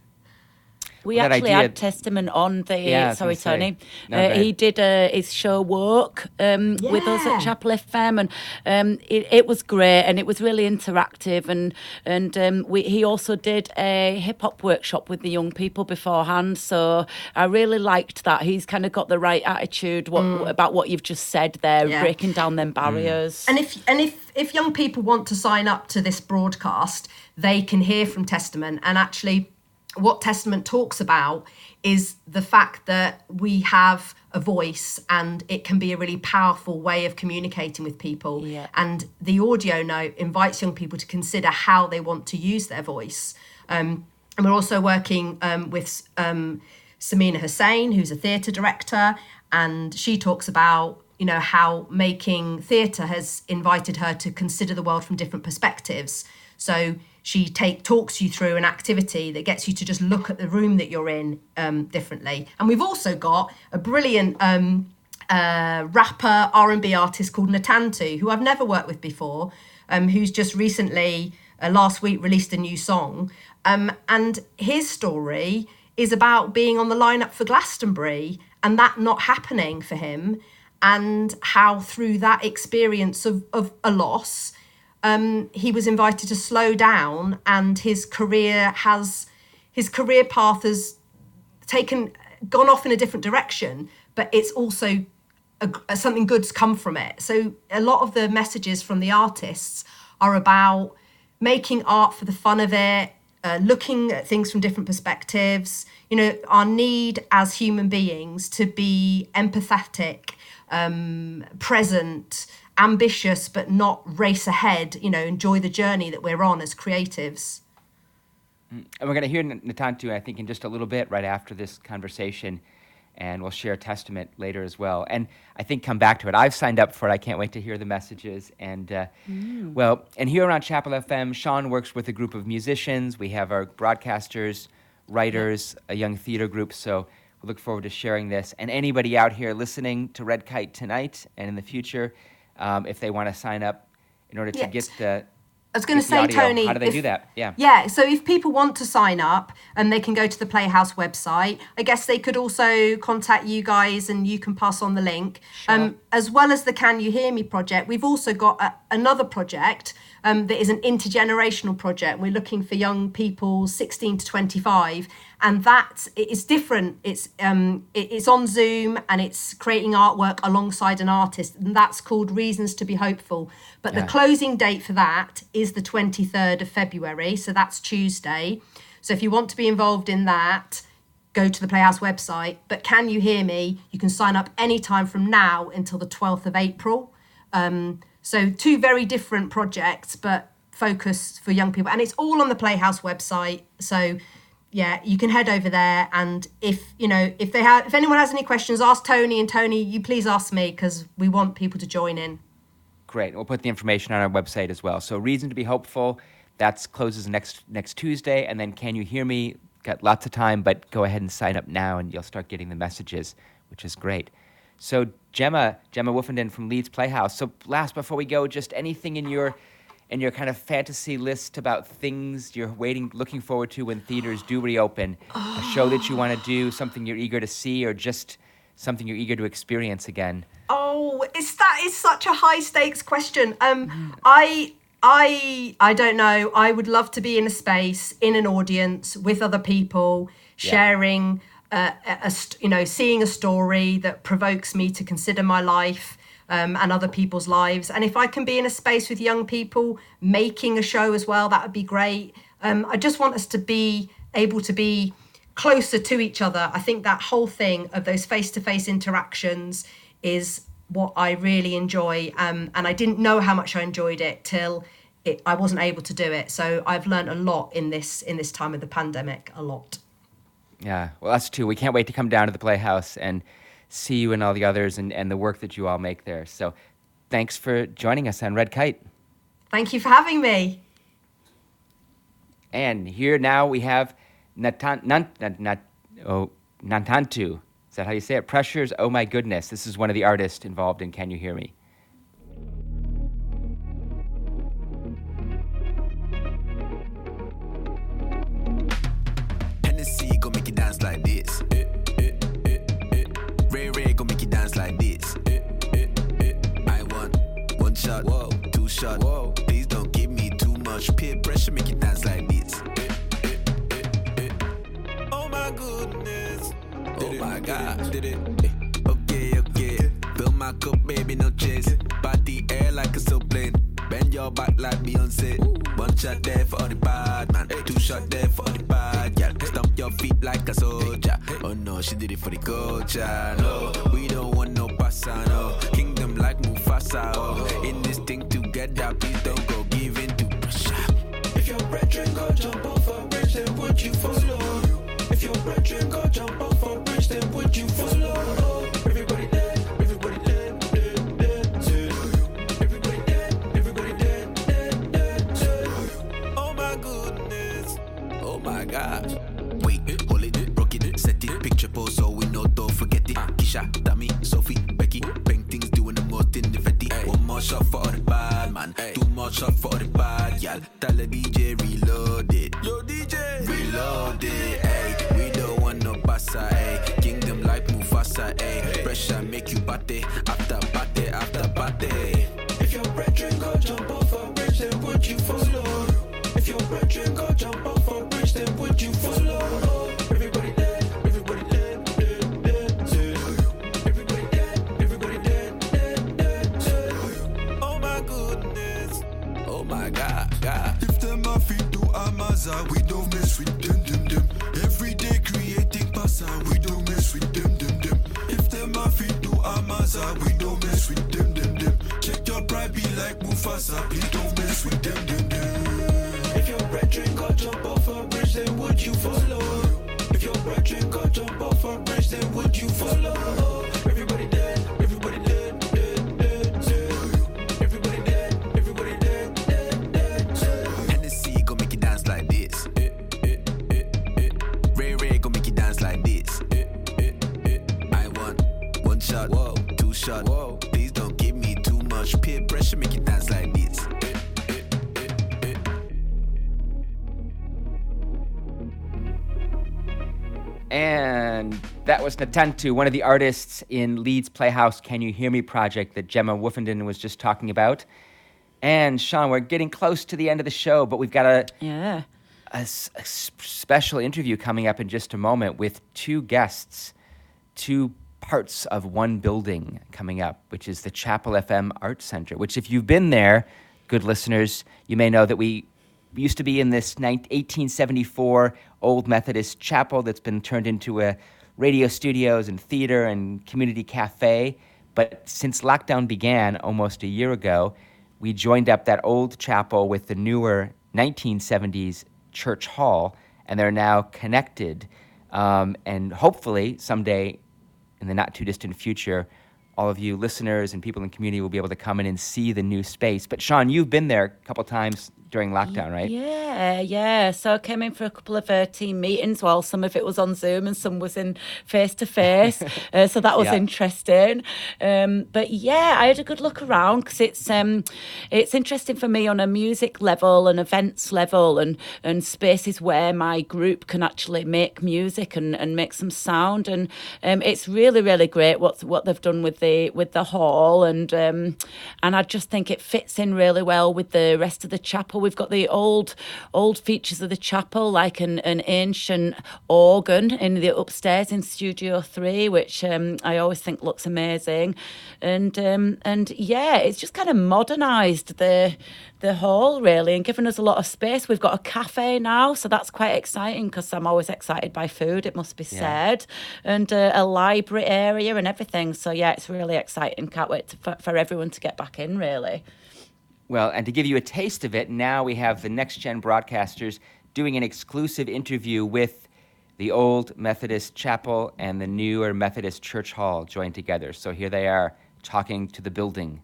We That actually idea- had Testament on the. Yeah, sorry. Tony. No, uh, he did uh, his show Walk um, with us at Chapel FM, and um, it, it was great, and it was really interactive, and and um, we, he also did a hip hop workshop with the young people beforehand. So I really liked that. He's kind of got the right attitude what, Mm. about what you've just said there, Yeah. breaking down them barriers. and if and if if young people want to sign up to this broadcast they can hear from testament and actually what testament talks about is the fact that we have a voice and it can be a really powerful way of communicating with people. And the audio note invites young people to consider how they want to use their voice. Um, and we're also working um, with um, Samina Hussain, who's a theatre director, and she talks about you know how making theatre has invited her to consider the world from different perspectives. So she take talks you through an activity that gets you to just look at the room that you're in um, differently. And we've also got a brilliant um, uh, rapper R&B artist called Natantu, who I've never worked with before, um, who's just recently, uh, last week, released a new song. Um, and his story is about being on the lineup for Glastonbury and that not happening for him, and how through that experience of, of a loss, um, he was invited to slow down, and his career has his career path has taken gone off in a different direction, but it's also a, something good's come from it. So a lot of the messages from the artists are about making art for the fun of it, uh, looking at things from different perspectives. You know, our need as human beings to be empathetic, um, present, ambitious, but not race ahead. You know, enjoy the journey that we're on as creatives. And we're going to hear N- Natantu, I think, in just a little bit right after this conversation. And we'll share a testament later as well. And I think come back to it. I've signed up for it. I can't wait to hear the messages. And uh, Mm. well, and here around Chapel FM, Sean works with a group of musicians. We have our broadcasters, writers, a young theater group. So we look forward to sharing this. And anybody out here listening to Red Kite tonight and in the future, um, if they want to sign up in order to Yes. get the I was going to say, audio, Tony. how do they if- do that? Yeah. Yeah, so if people want to sign up, and they can go to the Playhouse website. I guess they could also contact you guys, and you can pass on the link. Um, as well as the Can You Hear Me project, we've also got a, another project um, that is an intergenerational project. We're looking for young people 16 to 25, and that it is different. It's um, it- it's on Zoom, and it's creating artwork alongside an artist, and that's called Reasons to Be Hopeful. But the closing date for that is the 23rd of February, so that's Tuesday. So if you want to be involved in that, go to the Playhouse website. But can you hear me? You can sign up anytime from now until the 12th of April. Um, so two very different projects, but focus for young people, and it's all on the Playhouse website. So yeah, you can head over there, and if you know if they have if anyone has any questions, ask Tony. And Tony, you please ask me because we want people to join in. Great. We'll put the information on our website as well. So reason to be hopeful. That closes next next Tuesday, and then can you hear me? Got lots of time, but go ahead and sign up now, and you'll start getting the messages, which is great. So Gemma, Gemma Woffenden from Leeds Playhouse. So last before we go, just anything in your in your kind of fantasy list about things you're waiting, looking forward to when theaters do reopen. A show that you want to do, something you're eager to see, or just something you're eager to experience again. Oh, it's that is such a high stakes question. Um, I I I don't know. I would love to be in a space in an audience with other people, Yeah. sharing, uh, a, a you know, seeing a story that provokes me to consider my life. Um, and other people's lives. And if I can be in a space with young people making a show as well, that would be great. Um, I just want us to be able to be closer to each other. I think that whole thing of those face to face interactions is what I really enjoy. Um, and I didn't know how much I enjoyed it till it, I wasn't able to do it. So I've learned a lot in this in this time of the pandemic. A lot. Yeah, well, us too. We can't wait to come down to the Playhouse and see you and all the others and, and the work that you all make there. So thanks for joining us on Red Kite. Thank you for having me. And here now we have Natan, Nan, Nat, Nat, oh, Nantantu. Is that how you say it? Pressures, oh my goodness. This is one of the artists involved in Can You Hear Me? Shot, whoa. Please don't give me too much peer pressure, make you dance like this. Oh my goodness. Oh my God. Did it? Okay, okay. Fill my cup, baby, no chase. Body air like a plane. Bend your back like Beyonce. One shot there for all the bad man. Two shot there for all the bad gal. Stomp your feet like a soldier. Oh no, she did it for the culture. No, we don't want no passa, no. Kingdom like Mufasa. Oh, oh. in this thing together, please don't go give in to pressure. If your brethren go jump off a bridge, then would you follow? If your brethren go jump off a bridge, then would you follow? Everybody dead, everybody dead, dead, dead, dead. Everybody dead, everybody dead, dead, dead, dead. Oh my goodness, oh my gosh. Wait, hold it, set it, picture pose so we know, don't forget it. Kisha, Dami, Sophie, Becky, paintings doing the most in the fetty. One more shot for man, more shot for the bad gal. Tell the DJ reload it. Yo DJ, reload it. Ay, we don't want no bassa. Ay, kingdom like Mufasa. Ay, pressure make you party after party after party. If your brethren go jump off a bridge, then would you follow? If your brethren go was Natantu, one of the artists in Leeds Playhouse Can You Hear Me project that Gemma Woffenden was just talking about. And Sean, we're getting close to the end of the show, but we've got a, Yeah. a a special interview coming up in just a moment with two guests, two parts of one building coming up, which is the Chapel FM Art Center, which, if you've been there, good listeners, you may know that we used to be in this 19- 1874 old Methodist chapel that's been turned into a radio studios and theater and community cafe. But since lockdown began almost a year ago, we joined up that old chapel with the newer 1970s church hall, and they're now connected. Um, and hopefully, someday in the not too distant future, all of you listeners and people in the community will be able to come in and see the new space. But Sean, you've been there a couple times during lockdown, right? Yeah, yeah. So I came in for a couple of uh, team meetings. Well, some of it was on Zoom and some was in face to face. So that was Yeah. interesting. Um, but yeah, I had a good look around because it's um, it's interesting for me on a music level and events level and and spaces where my group can actually make music and, and make some sound. And um, it's really really great what what they've done with the with the hall and um, and I just think it fits in really well with the rest of the chapel. We've got the old old features of the chapel, like an, an ancient organ in the upstairs in Studio Three, which um, I always think looks amazing, and um, and yeah, it's just kind of modernised the the hall really and given us a lot of space. We've got a cafe now, so that's quite exciting because I'm always excited by food. It must be Yeah. said, and uh, a library area and everything. So yeah, it's really exciting. Can't wait to, for, for everyone to get back in. Really. Well, and to give you a taste of it, now we have the next gen broadcasters doing an exclusive interview with the old Methodist chapel and the newer Methodist church hall joined together. So here they are talking to the building.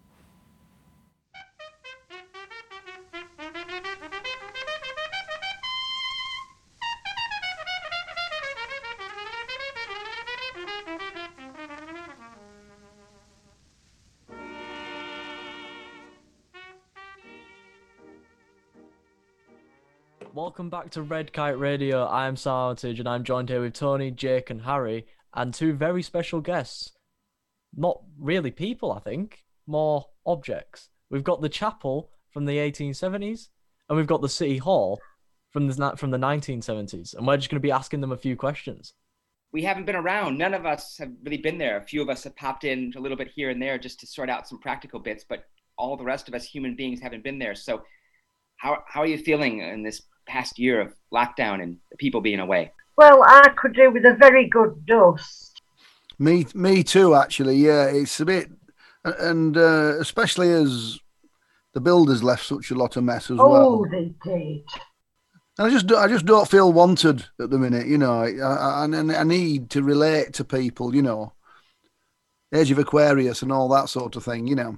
Welcome back to Red Kite Radio. I am Sam and I'm joined here with Tony, Jake, and Harry, and two very special guests. Not really people, I think, more objects. We've got the chapel from the 1870s, and we've got the city hall from the from the 1970s, and we're just going to be asking them a few questions. We haven't been around. None of us have really been there. A few of us have popped in a little bit here and there just to sort out some practical bits, but all the rest of us human beings haven't been there. So, how, how are you feeling in this past year of lockdown and people being away? Well, I could do with a very good dust. Me, me too. Actually, yeah, it's a bit, and uh, especially as the builders left such a lot of mess as oh, well. Oh, they did. And I just, do- I just don't feel wanted at the minute. You know, I, I, and I need to relate to people. You know, Age of Aquarius and all that sort of thing. You know.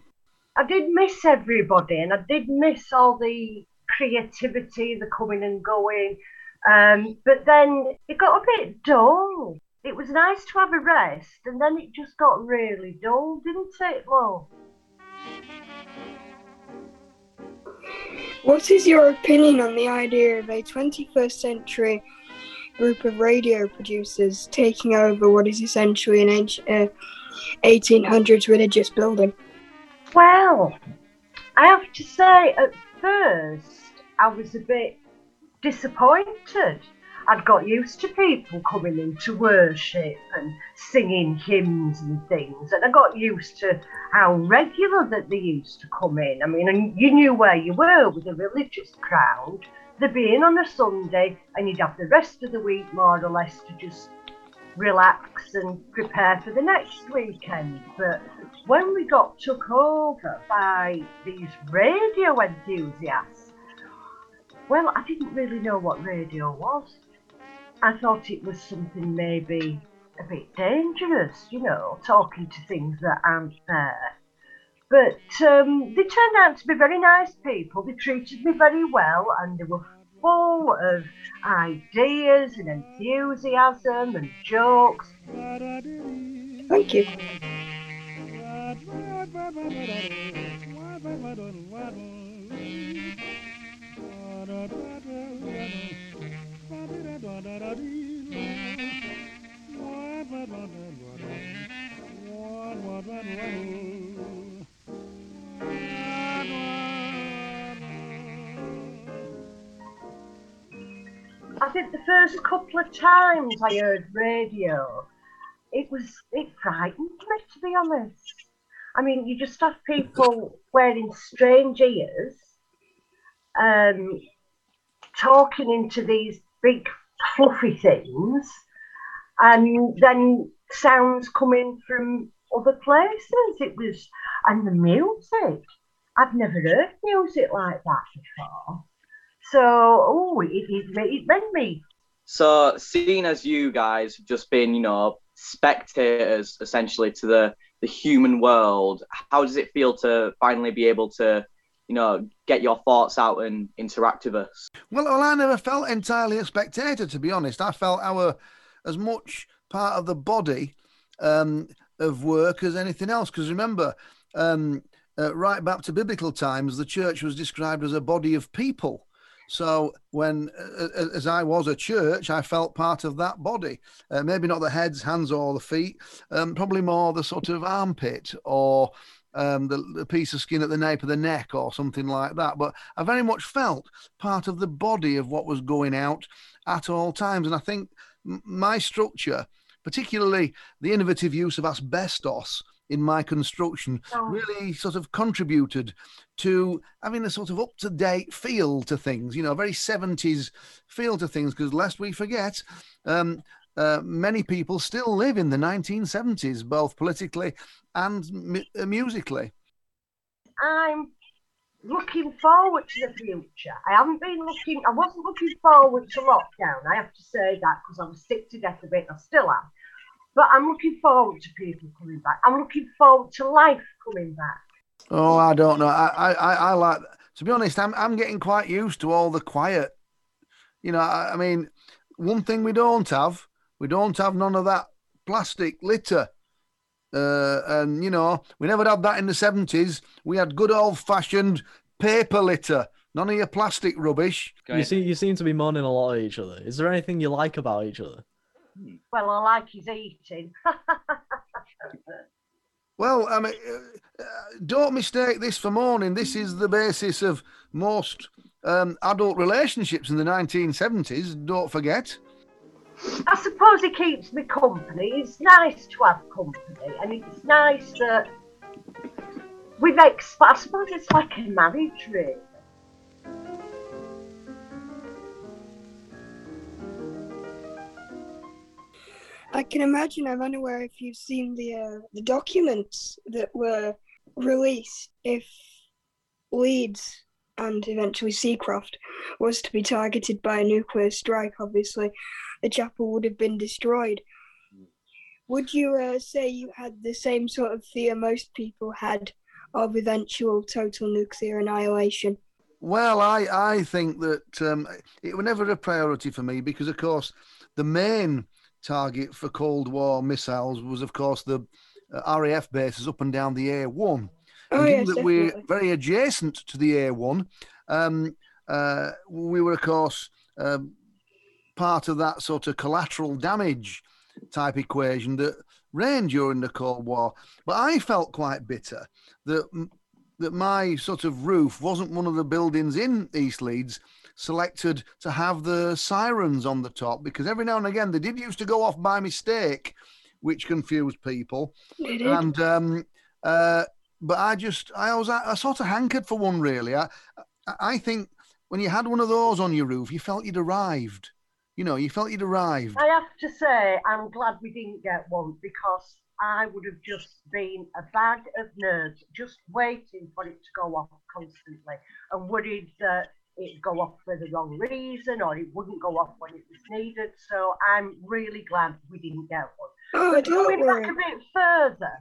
I did miss everybody, and I did miss all the creativity, the coming and going. Um, but then it got a bit dull. It was nice to have a rest, and then it just got really dull, didn't it, Lo? What is your opinion on the idea of a 21st century group of radio producers taking over what is essentially an ancient, uh, 1800s religious building? Well, I have to say, at first, I was a bit disappointed. I'd got used to people coming in to worship and singing hymns and things, and I got used to how regular that they used to come in. I mean, and you knew where you were with a religious crowd. They'd be in on a Sunday, and you'd have the rest of the week more or less to just relax and prepare for the next weekend. But when we got took over by these radio enthusiasts, well, I didn't really know what radio was. I thought it was something maybe a bit dangerous, you know, talking to things that aren't there. But um, they turned out to be very nice people. They treated me very well and they were full of ideas and enthusiasm and jokes. Thank you. I think the first couple of times I heard radio, it was it frightened me to be honest. I mean, you just have people wearing strange ears, um, talking into these big fluffy things, and then sounds coming from other places. It was, and the music. I've never heard music like that before. So, oh, it, it, it made me So, seeing as you guys just been, you know, spectators essentially to the the human world, how does it feel to finally be able to, you know, get your thoughts out and interact with us? Well, well, I never felt entirely a spectator, to be honest. I felt our as much part of the body um, of work as anything else. Because remember, um, uh, right back to biblical times, the church was described as a body of people. So when, uh, uh, as I was a church, I felt part of that body. Uh, maybe not the heads, hands, or the feet. Um, probably more the sort of armpit or um, the, the piece of skin at the nape of the neck or something like that. But I very much felt part of the body of what was going out at all times. And I think m- my structure, particularly the innovative use of asbestos in my construction, really sort of contributed to having a sort of up to date feel to things, you know, a very 70s feel to things. Because lest we forget, um, uh, many people still live in the 1970s, both politically and uh, musically. I'm looking forward to the future. I haven't been looking, I wasn't looking forward to lockdown. I have to say that because I was sick to death of it. I still am. But I'm looking forward to people coming back. I'm looking forward to life coming back. Oh, I don't know. I, I, I, I like. To be honest, I'm, I'm getting quite used to all the quiet. You know, I, I mean, one thing we don't have, we don't have none of that plastic litter. Uh, and you know, we never had that in the seventies. We had good old fashioned paper litter. None of your plastic rubbish. You seem you seem to be mourning a lot at each other. Is there anything you like about each other? Well, I like his eating. Well, I mean, uh, uh, don't mistake this for mourning. This is the basis of most um, adult relationships in the 1970s. Don't forget. I suppose it keeps me company. It's nice to have company, and it's nice that we make. I suppose it's like a marriage, really. I can imagine. I'm unaware if you've seen the uh, the documents that were released. If Leeds and eventually Seacroft was to be targeted by a nuclear strike, obviously the chapel would have been destroyed. Would you uh, say you had the same sort of fear most people had of eventual total nuclear annihilation? Well, I, I think that um, it was never a priority for me because, of course, the main target for Cold War missiles was, of course, the uh, RAF bases up and down the A1. Oh, and given yes, that we're very adjacent to the A1, um, uh, we were, of course, um, part of that sort of collateral damage type equation that reigned during the Cold War. But I felt quite bitter that that my sort of roof wasn't one of the buildings in East Leeds selected to have the sirens on the top because every now and again they did used to go off by mistake, which confused people. And um, uh, but I just I was I sort of hankered for one really. I I think when you had one of those on your roof, you felt you'd arrived. You know, you felt you'd arrived. I have to say, I'm glad we didn't get one because I would have just been a bag of nerves, just waiting for it to go off constantly and worried that it'd go off for the wrong reason or it wouldn't go off when it was needed. So I'm really glad we didn't get one. Oh, but don't going worry. back a bit further,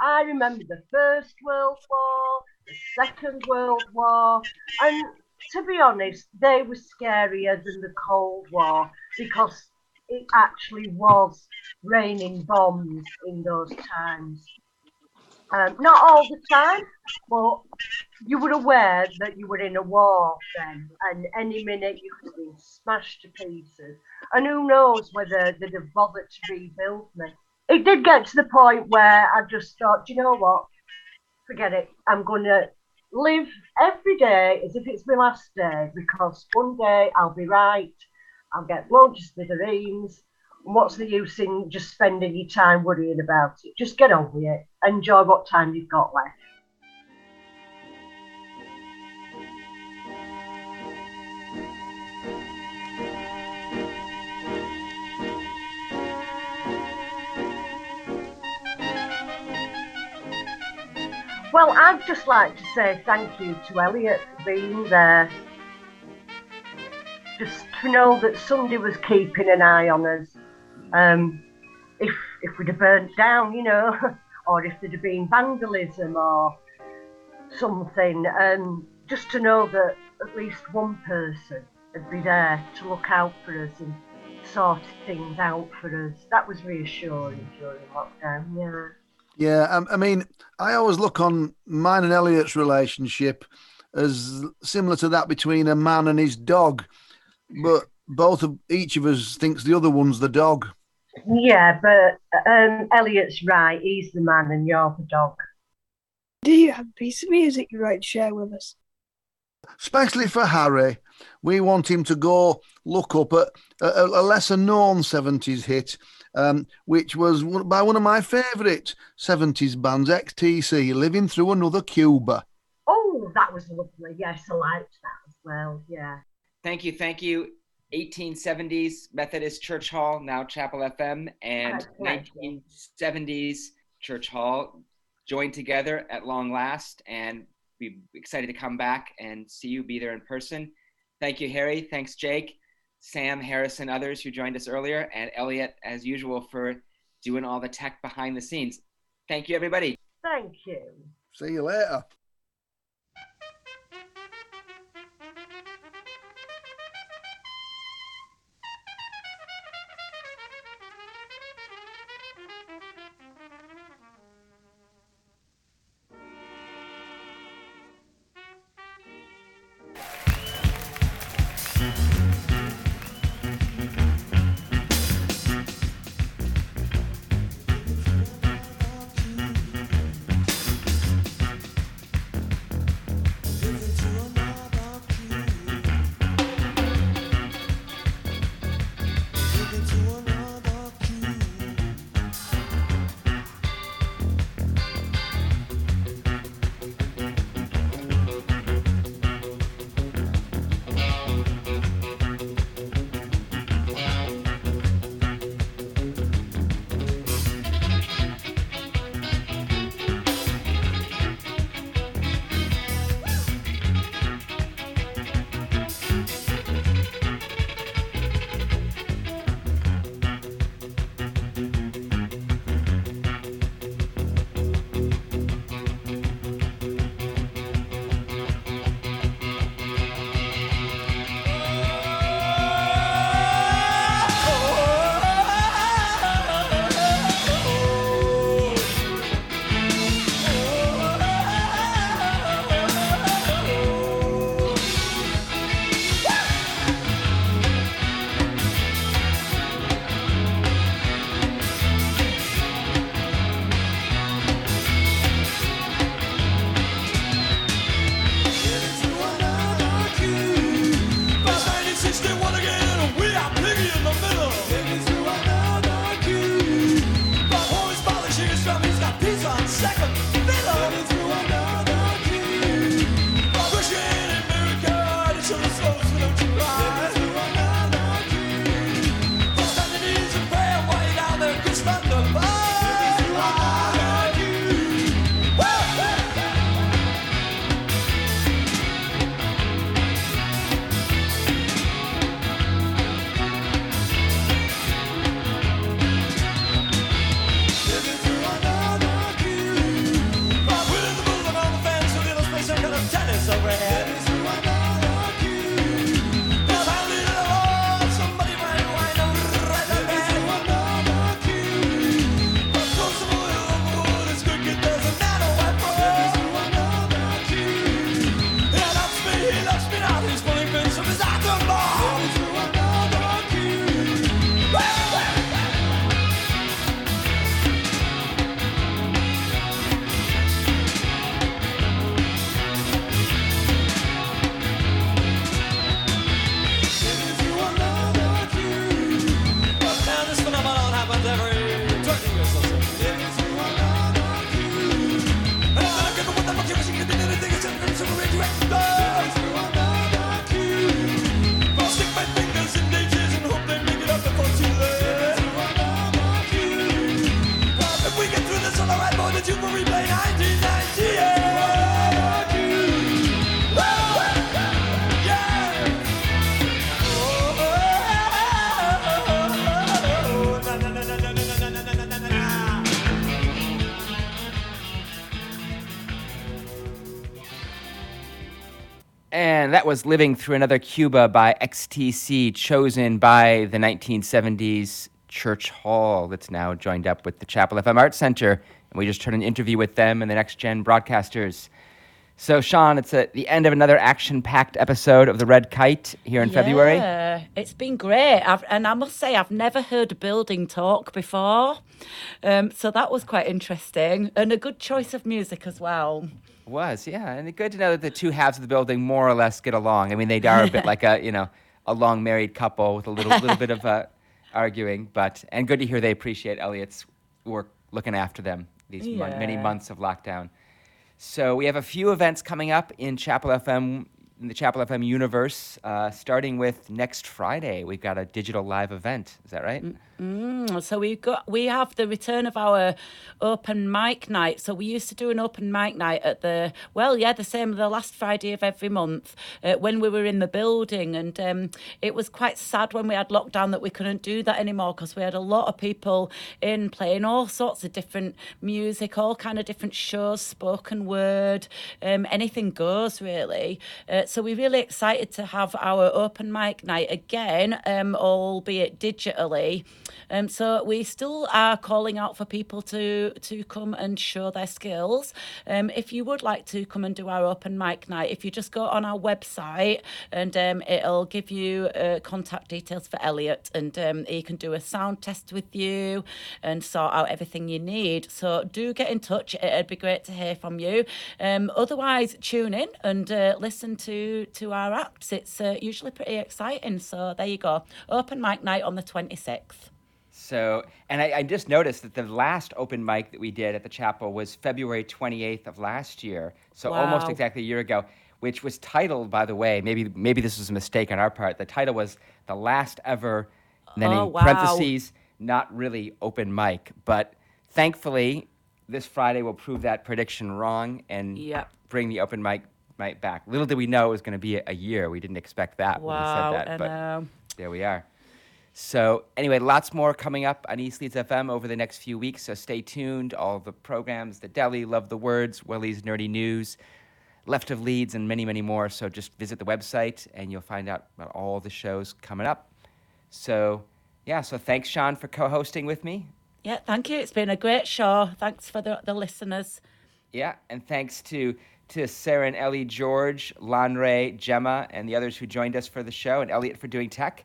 I remember the First World War, the Second World War, and to be honest, they were scarier than the Cold War because it actually was raining bombs in those times. Um, not all the time, but you were aware that you were in a war then, and any minute you could have been smashed to pieces. And who knows whether they'd have bothered to rebuild me. It did get to the point where I just thought, "Do you know what? Forget it. I'm going to live every day as if it's my last day because one day I'll be right. I'll get blown to smithereens. And what's the use in just spending your time worrying about it? Just get on with it. Enjoy what time you've got left. Well, I'd just like to say thank you to Elliot for being there. Just to know that somebody was keeping an eye on us. Um, if if we'd have burnt down, you know, or if there'd have been vandalism or something, um, just to know that at least one person would be there to look out for us and sort things out for us. That was reassuring during lockdown, yeah. Yeah, um, I mean, I always look on mine and Elliot's relationship as similar to that between a man and his dog, but both of each of us thinks the other one's the dog. Yeah, but um, Elliot's right. He's the man and you're the dog. Do you have a piece of music you'd like to share with us? Especially for Harry, we want him to go look up at a, a lesser known 70s hit, um, which was by one of my favourite 70s bands, XTC, Living Through Another Cuba. Oh, that was lovely. Yes, I liked that as well. Yeah. Thank you, thank you. 1870s Methodist Church Hall, now Chapel FM, and That's right. 1970s Church Hall joined together at long last, and we're excited to come back and see you, be there in person. Thank you, Harry. Thanks, Jake, Sam, Harrison, others who joined us earlier, and Elliot, as usual, for doing all the tech behind the scenes. Thank you, everybody. Thank you. See you later. They love is you and I. that was Living Through Another Cuba by XTC, chosen by the 1970s Church Hall, that's now joined up with the Chapel FM Arts Center. And we just heard an interview with them and the Next Gen broadcasters. So, Sean, it's at the end of another action packed episode of The Red Kite here in February. Yeah, it's been great. I've, and I must say, I've never heard building talk before. Um, so that was quite interesting and a good choice of music as well. Was, yeah. And it's good to know that the two halves of the building more or less get along. I mean, they are a bit like a, you know, a long married couple with a little little bit of uh, arguing, but and good to hear they appreciate Elliot's work looking after them these mon- many months of lockdown. So we have a few events coming up in Chapel FM, in the Chapel FM universe, uh, starting with next Friday. We've got a digital live event. Is that right? Mm, so we got we have the return of our open mic night. So we used to do an open mic night at the well, yeah, the same the last Friday of every month uh, when we were in the building, and um, it was quite sad when we had lockdown that we couldn't do that anymore because we had a lot of people in playing all sorts of different music, all kind of different shows, spoken word, um, anything goes really. Uh, so we're really excited to have our open mic night again, um, albeit digitally. Um, so we still are calling out for people to to come and show their skills. Um, if you would like to come and do our open mic night, if you just go on our website and um, it'll give you uh, contact details for Elliot, and um, he can do a sound test with you and sort out everything you need. So do get in touch. It'd be great to hear from you. Um, otherwise, tune in and uh, listen to to our acts. It's uh, usually pretty exciting. So there you go. Open mic night on the twenty sixth. So, and I, I just noticed that the last open mic that we did at the chapel was February 28th of last year. So almost exactly a year ago, which was titled, by the way, maybe maybe this was a mistake on our part. The title was the last ever, and then Oh, in wow. parentheses, not really open mic. But thankfully, this Friday will prove that prediction wrong and Yep. bring the open mic mic back. Little did we know it was going to be a, year. We didn't expect that when we Wow, said that, but know. there we are. So anyway, lots more coming up on East Leeds FM over the next few weeks. So stay tuned. All the programs, the Deli, Love the Words, Willie's Nerdy News, Left of Leeds, and many, many more. So just visit the website and you'll find out about all the shows coming up. So yeah, so thanks, Sean, for co-hosting with me. Yeah, thank you. It's been a great show. Thanks for the, the listeners. Yeah, and thanks to to Sarah and Ellie George, Lanre, Gemma, and the others who joined us for the show, and Elliot for doing tech.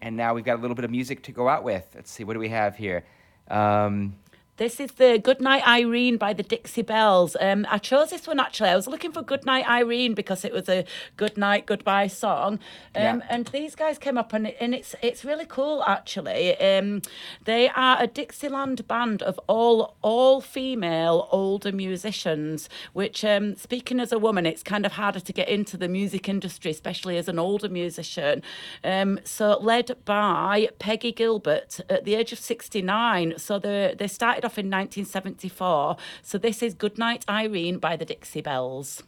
And now we've got a little bit of music to go out with. Let's see, what do we have here? Um, This is the Goodnight Irene by the Dixie Belles. Um, I chose this one actually. I was looking for Goodnight Irene because it was a good night, goodbye song. Um, Yeah. And these guys came up and, and it's it's really cool actually. Um, they are a Dixieland band of all all female older musicians. Which, um, speaking as a woman, it's kind of harder to get into the music industry, especially as an older musician. Um, so led by Peggy Gilbert at the age of 69. So they they started off in 1974. So this is Goodnight Irene by the Dixie Belles.